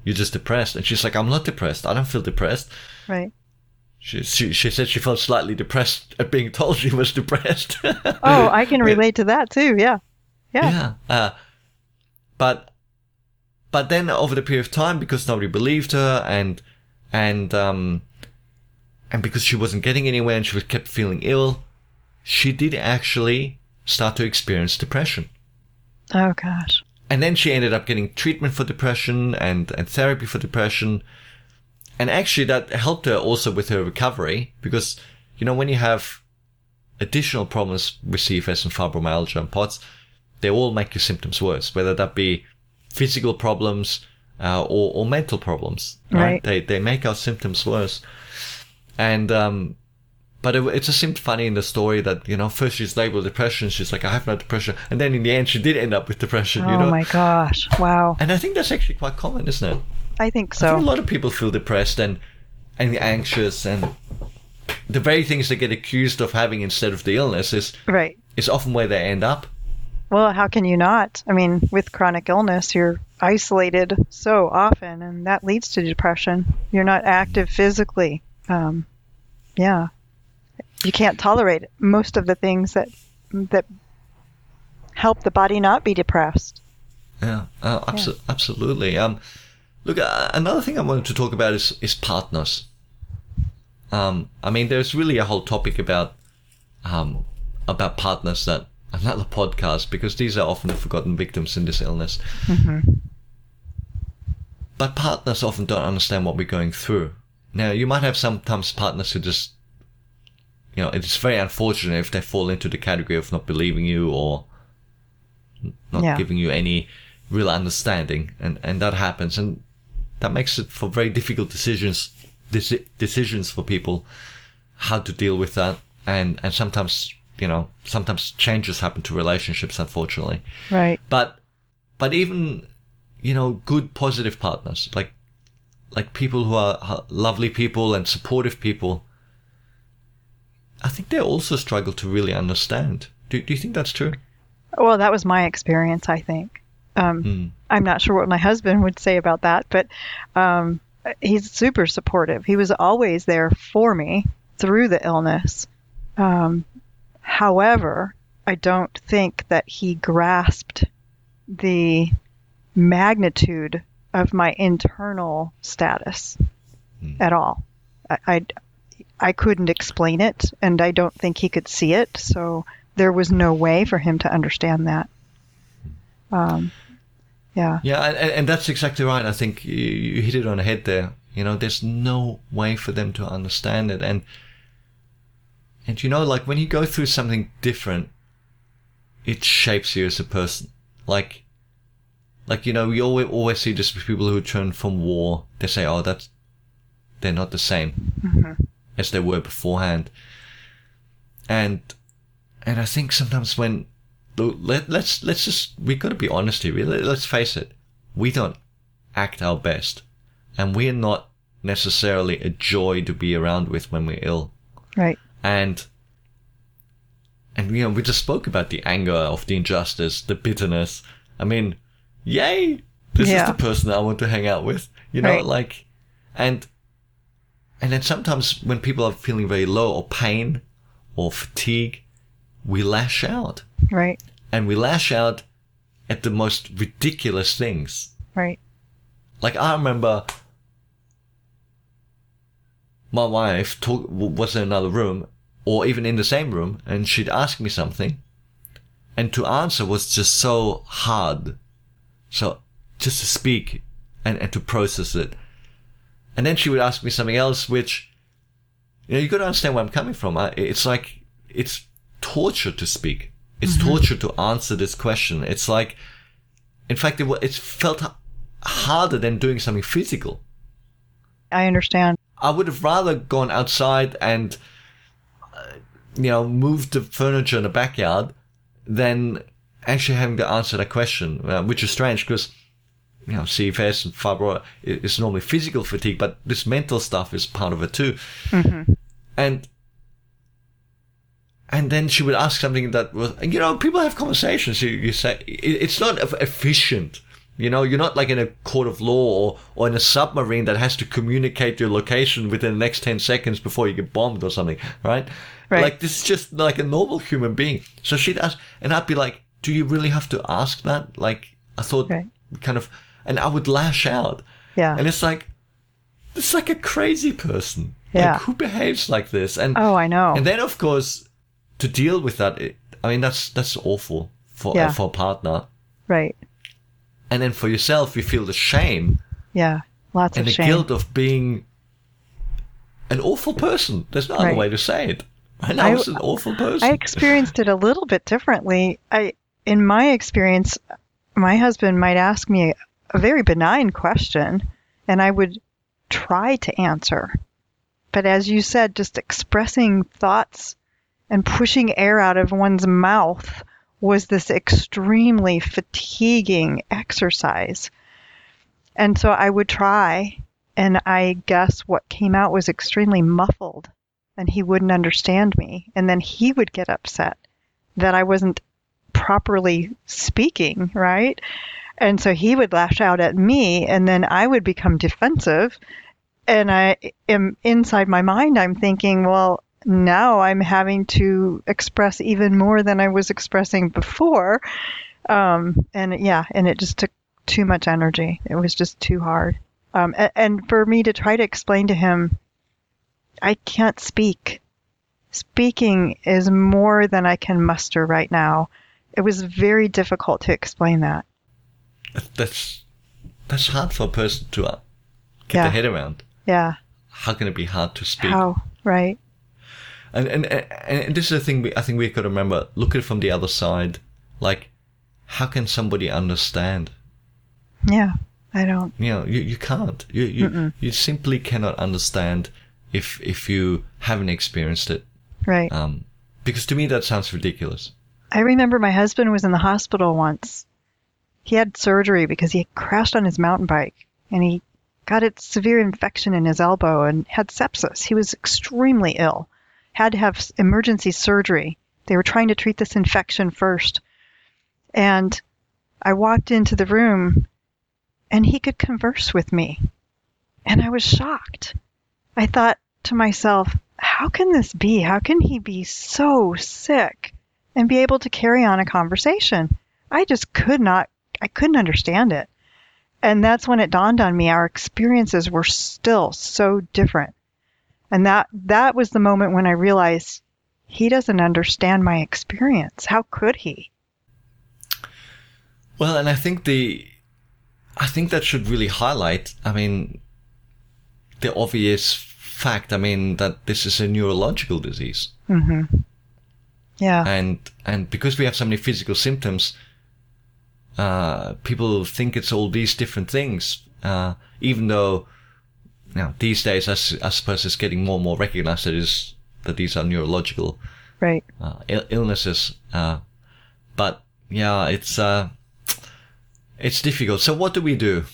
You're just depressed. And she's like, I'm not depressed. I don't feel depressed. Right. She, she, she said she felt slightly depressed at being told she was depressed. Oh, I <laughs> can relate to that too. Yeah. Yeah. Yeah. Uh, but but then over the period of time, because nobody believed her, and and um, and because she wasn't getting anywhere, and she was kept feeling ill, she did actually start to experience depression. Oh gosh. And then she ended up getting treatment for depression and, and therapy for depression. And actually that helped her also with her recovery because, you know, when you have additional problems with CFS and fibromyalgia and POTS, they all make your symptoms worse, whether that be physical problems uh, or, or mental problems. Right. They, they make our symptoms worse. And, um, but it, it just seemed funny in the story that, you know, first she's labeled depression. She's like, I have no depression. And then in the end, she did end up with depression, Oh you know? Oh my gosh. Wow. And I think that's actually quite common, isn't it? I think I think a lot of people feel depressed and and anxious and the very things they get accused of having instead of the illness is Right. is often where they end up. Well, how can you not? I mean, with chronic illness, you're isolated so often, and that leads to depression. You're not active physically. Um, yeah, you can't tolerate most of the things that that help the body not be depressed. Yeah, uh, abso- absolutely. Um, look, uh, another thing I wanted to talk about is is partners. Um, I mean, there's really a whole topic about um, about partners that another podcast because these are often the forgotten victims in this illness. Mm-hmm. But partners often don't understand what we're going through. Now, you might have sometimes partners who just, you know, it's very unfortunate if they fall into the category of not believing you or not Yeah. giving you any real understanding, and and that happens, and that makes it for very difficult decisions deci- decisions for people how to deal with that, and and sometimes you know sometimes changes happen to relationships, unfortunately. Right. But but even you know good positive partners like like people who are lovely people and supportive people. I think they also struggle to really understand. Do, do you think that's true? Well, that was my experience, I think. Um, Hmm. I'm not sure what my husband would say about that, but um, he's super supportive. He was always there for me through the illness. Um, however, I don't think that he grasped the magnitude of my internal status at all. I, I, I couldn't explain it, and I don't think he could see it, so there was no way for him to understand that. Um, yeah. Yeah, and, and and that's exactly right. I think you, you hit it on the head there. You know, there's no way for them to understand it, and and you know, like when you go through something different, it shapes you as a person. Like, like you know, we always always see this people who return from war. They say, "Oh, that's they're not the same mm-hmm. as they were beforehand," and and I think sometimes when let, let's let's just we got to be honest here. Let, let's face it, we don't act our best, and we're not necessarily a joy to be around with when we're ill. Right. And and you know we just spoke about the anger of the injustice, the bitterness. I mean, yay! This Yeah. is the person I want to hang out with. You know, Right. like, and and then sometimes when people are feeling very low or pain or fatigue, we lash out Right. and we lash out at the most ridiculous things. Right. Like I remember my wife talk, was in another room or even in the same room and she'd ask me something and to answer was just so hard. So just to speak and, and to process it. And then she would ask me something else, which, you know, you got to understand where I'm coming from. I, it's like, it's torture to speak. It's mm-hmm. torture to answer this question. It's like, in fact, it, it felt harder than doing something physical. I understand. I would have rather gone outside and, you know, move the furniture in the backyard than actually having to answer that question, uh, which is strange because, you know, CFS and fibro is normally physical fatigue, but this mental stuff is part of it too. And, and then she would ask something that was, you know, people have conversations. You, you say, it, it's not efficient. You know, you're not like in a court of law or, or in a submarine that has to communicate your location within the next 10 seconds before you get bombed or something, right? Right. Like, this is just like a normal human being. So she'd ask, and I'd be like, do you really have to ask that? Like, I thought Right. kind of, and I would lash out. Yeah. And it's like, it's like a crazy person. Yeah. Like, who behaves like this? And, Oh, I know. and then, of course, to deal with that, it, I mean, that's that's awful for Yeah. uh, for a partner. right. And then for yourself, you feel the shame Yeah. Lots and of the guilt of being an awful person. There's no other way to say it. And I, I- was an awful person. I experienced it a little bit differently. I, in my experience, my husband might ask me a very benign question, and I would try to answer. But as you said, just expressing thoughts and pushing air out of one's mouth was this extremely fatiguing exercise. And so I would try, and I guess what came out was extremely muffled and he wouldn't understand me. And then he would get upset that I wasn't properly speaking, right? And so he would lash out at me, and then I would become defensive. And I am inside my mind, I'm thinking, well, now I'm having to express even more than I was expressing before. Um, and yeah, and it just took too much energy. It was just too hard. Um, a- and for me to try to explain to him, I can't speak. Speaking is more than I can muster right now. It was very difficult to explain that. that's that's hard for a person to uh, get Yeah. their head around. Yeah. how can it be hard to speak? How? Right. And, and and this is the thing we, I think we got to remember. Look at it from the other side. Like, how can somebody understand? Yeah. I don't. You know, you, you can't. You you, you simply cannot understand if if you haven't experienced it. Right. Um, because to me that sounds ridiculous. I remember my husband was in the hospital once. He had surgery because he crashed on his mountain bike and he got a severe infection in his elbow and had sepsis. He was extremely ill, had to have emergency surgery. They were trying to treat this infection first. And I walked into the room and he could converse with me. And I was shocked. I thought to myself, how can this be? How can he be so sick and be able to carry on a conversation? I just could not, I couldn't understand it. And that's when it dawned on me our experiences were still so different. And that, that was the moment when I realized he doesn't understand my experience. How could he? Well, and I think the, I think that should really highlight. I mean, the obvious fact. I mean that this is a neurological disease, hmm Yeah. and and because we have so many physical symptoms, uh, people think it's all these different things. Uh, even though, know, these days, I suppose it's getting more and more recognized that is that these are neurological right. uh, Ill- illnesses. Uh, but yeah, it's uh, it's difficult. So what do we do?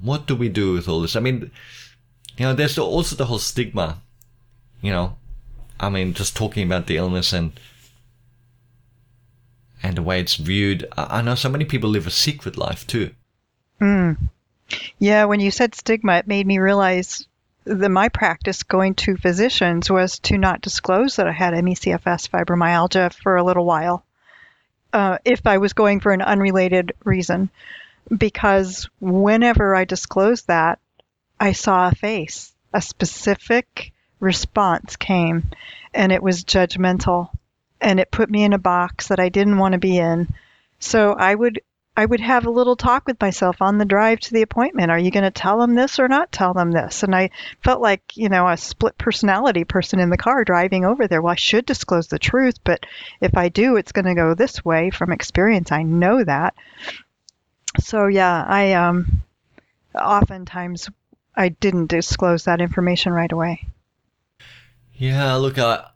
What do we do with all this? I mean, you know, there's also the whole stigma. You know, I mean, just talking about the illness and and the way it's viewed. I, I know so many people live a secret life too. Mm. Yeah, when you said stigma, it made me realize that my practice going to physicians was to not disclose that I had ME/CFS fibromyalgia for a little while, uh, if I was going for an unrelated reason, because whenever I disclosed that, I saw a face, a specific response came, and it was judgmental, and it put me in a box that I didn't want to be in. So I would I would have a little talk with myself on the drive to the appointment. Are you going to tell them this or not tell them this? And I felt like, you know, a split personality person in the car driving over there. Well, I should disclose the truth, but if I do, it's going to go this way from experience. I know that. So yeah, I um oftentimes I didn't disclose that information right away. Yeah, look, I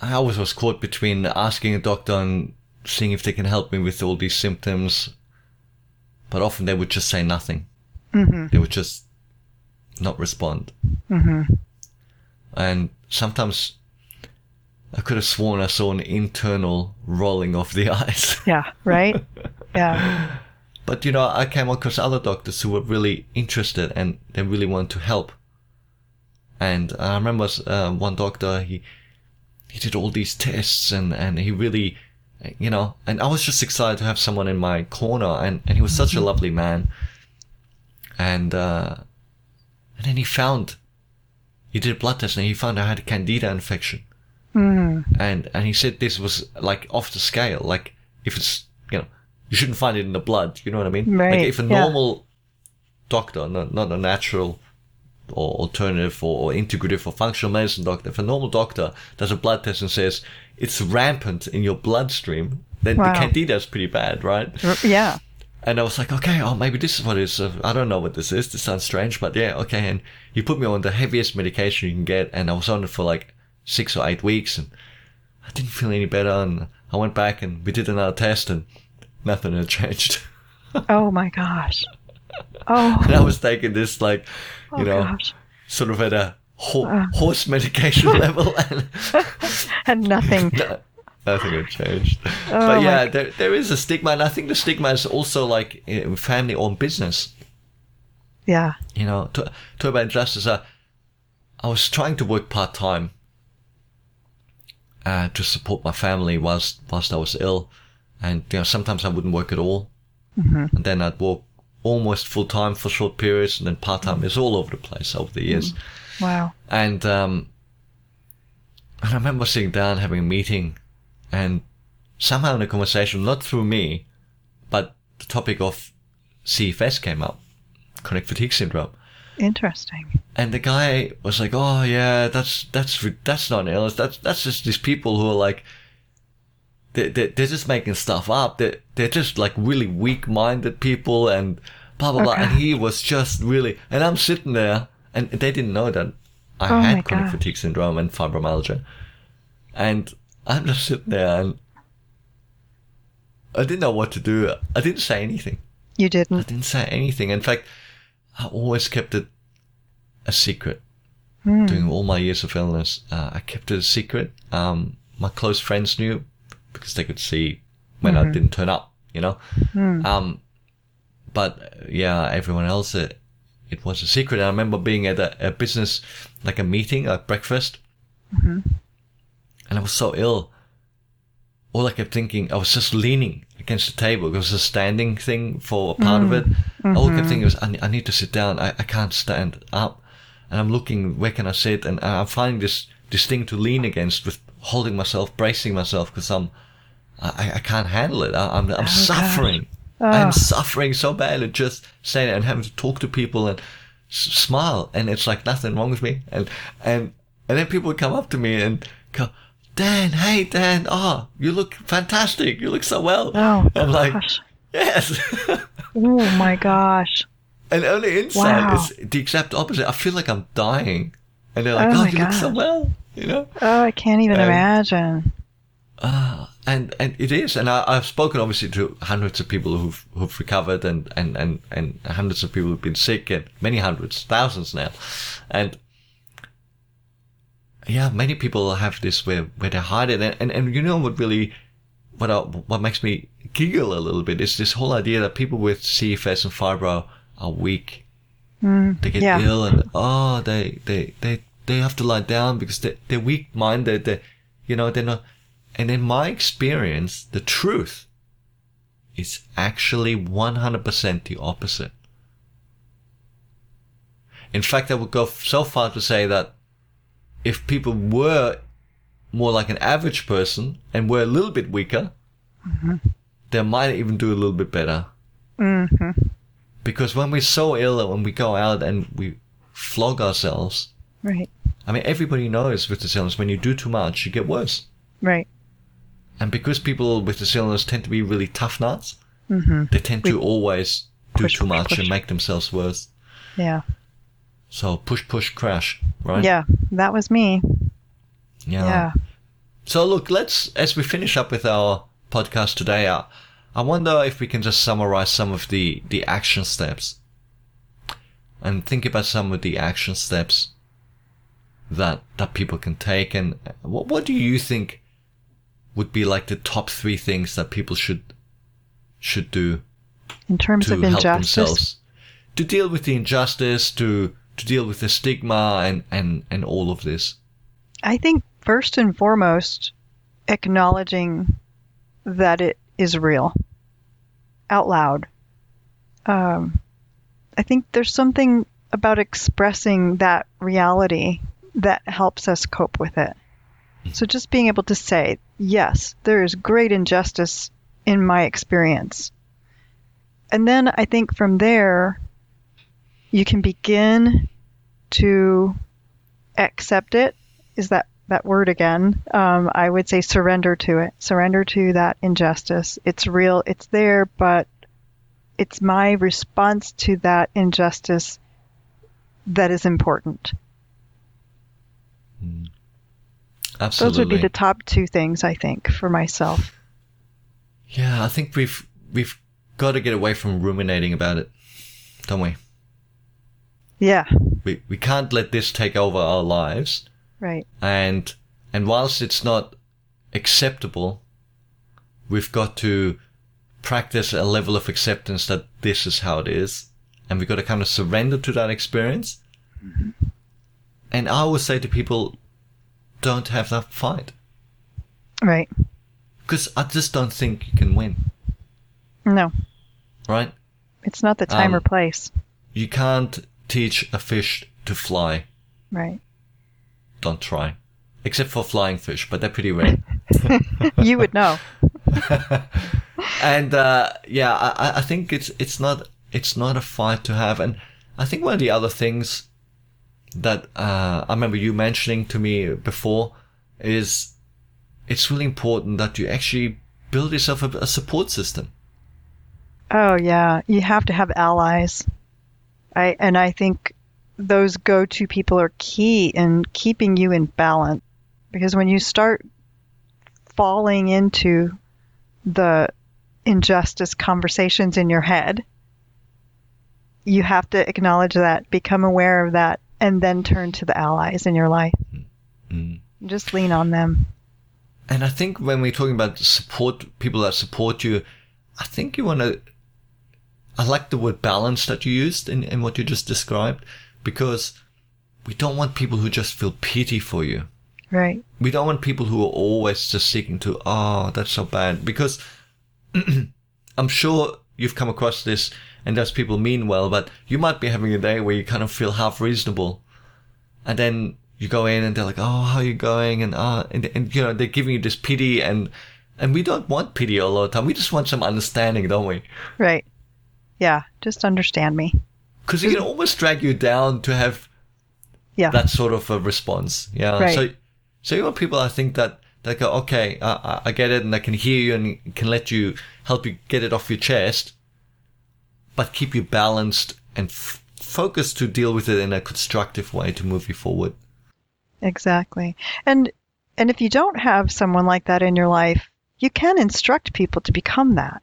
I always was caught between asking a doctor and seeing if they can help me with all these symptoms, but often they would just say nothing. Mhm. They would just not respond. Mhm. And sometimes I could have sworn I saw an internal rolling of the <laughs> eyes. Yeah, right? yeah. <laughs> But you know, I came across other doctors who were really interested and they really wanted to help. And I remember uh, one doctor, he he did all these tests and and he really, you know, and I was just excited to have someone in my corner, and and he was such a lovely man. And uh, and then he found, he did a blood test and he found I had a candida infection Mm. and and he said this was like off the scale. Like if it's you know you shouldn't find it in the blood. You know what I mean? Right, Like if a yeah. normal doctor, not not a natural or alternative or, or integrative or functional medicine doctor, if a normal doctor does a blood test and says it's rampant in your bloodstream, then Wow. the candida is pretty bad, right? Yeah. And I was like, okay, oh, maybe this is what it is. Uh, I don't know what this is. This sounds strange, but yeah, okay. And he put me on the heaviest medication you can get, and I was on it for like six or eight weeks, and I didn't feel any better. And I went back and we did another test, and nothing had changed. <laughs> Oh my gosh. Oh, and I was taking this like, you oh know, gosh. sort of at a ho- Uh. horse medication <laughs> level, and <laughs> And nothing. <laughs> no, nothing had changed. Oh but yeah, there, there is a stigma, and I think the stigma is also like in family-owned business. Yeah. you know, to, talk about injustice. Uh, I was trying to work part time uh, to support my family whilst whilst I was ill, and you know sometimes I wouldn't work at all, hmm and then I'd work almost full time for short periods, and then part time is all over the place over the years. Wow. And um, and I remember sitting down having a meeting, and somehow in a conversation, not through me, but the topic of CFS came up, chronic fatigue syndrome. Interesting. And the guy was like, "Oh yeah, that's that's that's not an illness. That's that's just these people who are like, they they they're just making stuff up. They they're just like really weak-minded people and blah blah blah." And he was just really, and I'm sitting there, and they didn't know that I Oh had chronic God. fatigue syndrome and fibromyalgia, and I'm just sitting there and I didn't know what to do. I didn't say anything. You didn't. I didn't say anything. In fact, I always kept it a secret. Hmm. During all my years of illness, uh, I kept it a secret. Um, my close friends knew because they could see when I didn't turn up, you know. Um, but uh, yeah, everyone else, it, it was a secret. I remember being at a, a business, like a meeting, a breakfast, mm-hmm. and I was so ill. All I kept thinking, I was just leaning against the table. It was a standing thing for a part of mm. it. All I kept thinking mm-hmm. was, I, I need to sit down. I, I can't stand up. And I'm looking, where can I sit? And I'm finding this, this thing to lean against with holding myself, bracing myself because I'm, I, I can't handle it. I, I'm, I'm oh, suffering. I'm suffering so badly just saying it and having to talk to people and s- smile. And it's like nothing wrong with me. And, and, and then people would come up to me and go, Dan, hey, Dan, oh, you look fantastic. You look so well. Oh, I'm like, gosh. yes. <laughs> Oh my gosh. and only inside, Wow. it's the exact opposite. I feel like I'm dying. And they're like, Oh oh, you look so well, you know? Oh, I can't even Um, imagine. And and it is, and I, I've spoken obviously to hundreds of people who've who've recovered, and and and and hundreds of people who've been sick, and many hundreds, thousands now, and yeah, many people have this where where they hide it, and and, and you know what really, what I, what makes me giggle a little bit is this whole idea that people with CFS and fibro are weak. Hmm. they get yeah. ill, and oh, they they they they have to lie down because they they're weak minded. They, you know, they're not. And in my experience, the truth is actually 100% the opposite. In fact, I would go so far to say that if people were more like an average person and were a little bit weaker, mm-hmm. they might even do a little bit better. Mm-hmm. Because when we're so ill and when we go out and we flog ourselves, Right. I mean, everybody knows with the illness, when you do too much, you get worse. Right. And because people with this illness tend to be really tough nuts, mm-hmm. they tend to always do Push, too much push. and make themselves worse. Yeah. So push, push, crash, right? Yeah. That was me. Yeah. Yeah. So look, let's, as we finish up with our podcast today, I, I wonder if we can just summarize some of the, the action steps and think about some of the action steps that, that people can take. And what, what do you think would be like the top three things that people should, should do In terms to of help injustice. themselves to deal with the injustice, to to deal with the stigma and and and all of this. I think first and foremost, acknowledging that it is real out loud. Um, I think there's something about expressing that reality that helps us cope with it. So just being able to say, yes, there is great injustice in my experience. And then I think from there, you can begin to accept it. Is that that word again? Um, i would say surrender to it. Surrender to that injustice. It's real it's there but it's my response to that injustice that is important Absolutely. those would be the top two things i think for myself yeah, I think we've we've got to get away from ruminating about it, don't we? yeah We we can't let this take over our lives. right And and whilst it's not acceptable, we've got to practice a level of acceptance that this is how it is, and we've got to kind of surrender to that experience. Mm-hmm. And I always say to people, don't have that fight. right Because I just don't think you can win, no right? it's not the time Um, or place You can't teach a fish to fly. right Don't try. Except for flying fish, but they're pretty rare. <laughs> you would know <laughs> and uh, yeah, I, I- I think it's it's not it's not a fight to have, and I think one of the other things that uh, I remember you mentioning to me before is it's really important that you actually build yourself a, a support system. Oh yeah, you have to have allies. I and I think those go-to people are key in keeping you in balance because when you start falling into the injustice conversations in your head, you have to acknowledge that, become aware of that, and then turn to the allies in your life. Mm. Just lean on them. And I think when we're talking about support, people that support you, I think you want to. I like the word balance that you used in, in what you just described because we don't want people who just feel pity for you. Right. We don't want people who are always just seeking to, oh, that's so bad. Because <clears throat> I'm sure you've come across this and those people mean well, but you might be having a day where you kind of feel half reasonable. And then you go in and they're like, oh, how are you going? And, uh, and, and, you know, they're giving you this pity and, and we don't want pity all the time. We just want some understanding, don't we? Right. Yeah. Just understand me. Because it can almost drag you down to have Yeah. that sort of a response. Yeah. Right. So, so you want people, I think that that go, okay, uh, I get it, and I can hear you and can let you help you get it off your chest, but keep you balanced and f- focused to deal with it in a constructive way to move you forward. Exactly. And and if you don't have someone like that in your life, you can instruct people to become that.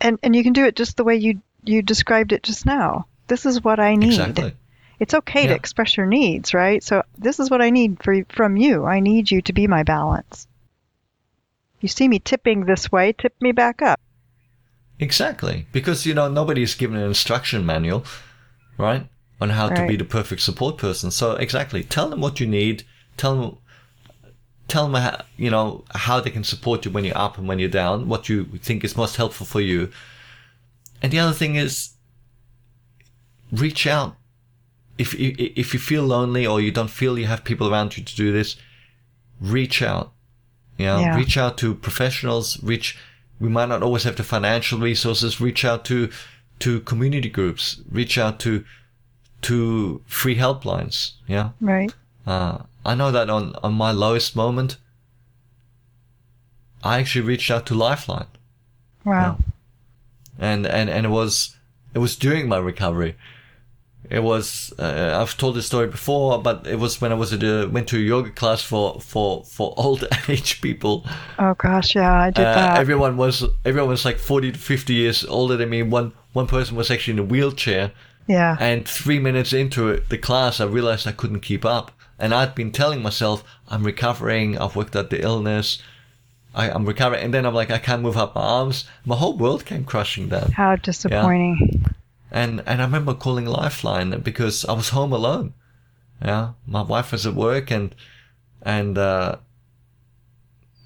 And and you can do it just the way you you described it just now. This is what I need. Exactly. It's okay to express your needs, right? So this is what I need for, from you. I need you to be my balance. You see me tipping this way, tip me back up. Exactly. Because, you know, nobody's given an instruction manual, right? On how to be the perfect support person. So exactly. Tell them what you need. Tell them, tell them, how, you know, how they can support you when you're up and when you're down, what you think is most helpful for you. And the other thing is reach out. If, you, if you feel lonely or you don't feel you have people around you to do this, reach out. You know, Yeah. reach out to professionals, reach, we might not always have the financial resources, reach out to, to community groups, reach out to, to free helplines. Yeah. Right. Uh, I know that on, on my lowest moment, I actually reached out to Lifeline Wow. and, and, and it was, it was during my recovery. It was, uh, I've told this story before, but it was when I was at a, went to a yoga class for, for, for <laughs> old <laughs> age people. Oh gosh, yeah, I did Uh, that. everyone was everyone was like 40 to 50 years older than me. One one person was actually in a wheelchair, yeah. and three minutes into it, the class, I realized I couldn't keep up. And I'd been telling myself, I'm recovering. I've worked out the illness. I, I'm recovering. And then I'm like, I can't move up my arms. My whole world came crashing down. How disappointing. And and I remember calling Lifeline because I was home alone. Yeah, my wife was at work, and and uh,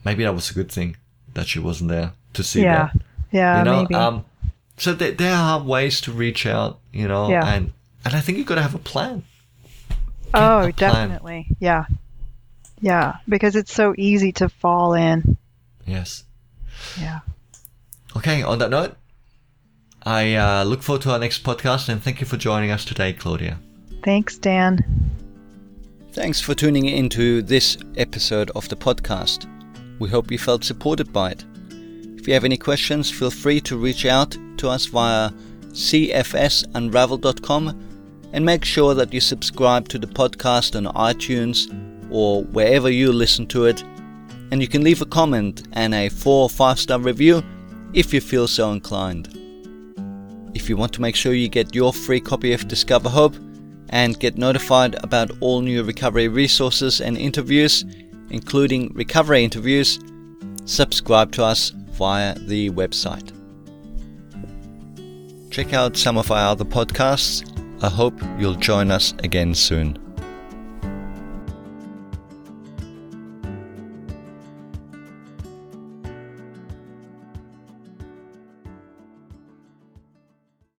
maybe that was a good thing that she wasn't there to see Yeah. that. Yeah, you know, maybe. um, so there, there are ways to reach out. You know, Yeah. and and I think you've got to have a plan. oh, a plan. definitely. Yeah. Yeah, because it's so easy to fall in. Yes. Yeah. Okay. On that note, I uh, look forward to our next podcast, and thank you for joining us today, Claudia. Thanks, Dan. Thanks for tuning into this episode of the podcast. We hope you felt supported by it. If you have any questions, feel free to reach out to us via cfsunravelled.com and make sure that you subscribe to the podcast on iTunes or wherever you listen to it. And you can leave a comment and a 4 or 5 star review if you feel so inclined. If you want to make sure you get your free copy of Discover Hope and get notified about all new recovery resources and interviews, including recovery interviews, subscribe to us via the website. Check out some of our other podcasts. I hope you'll join us again soon.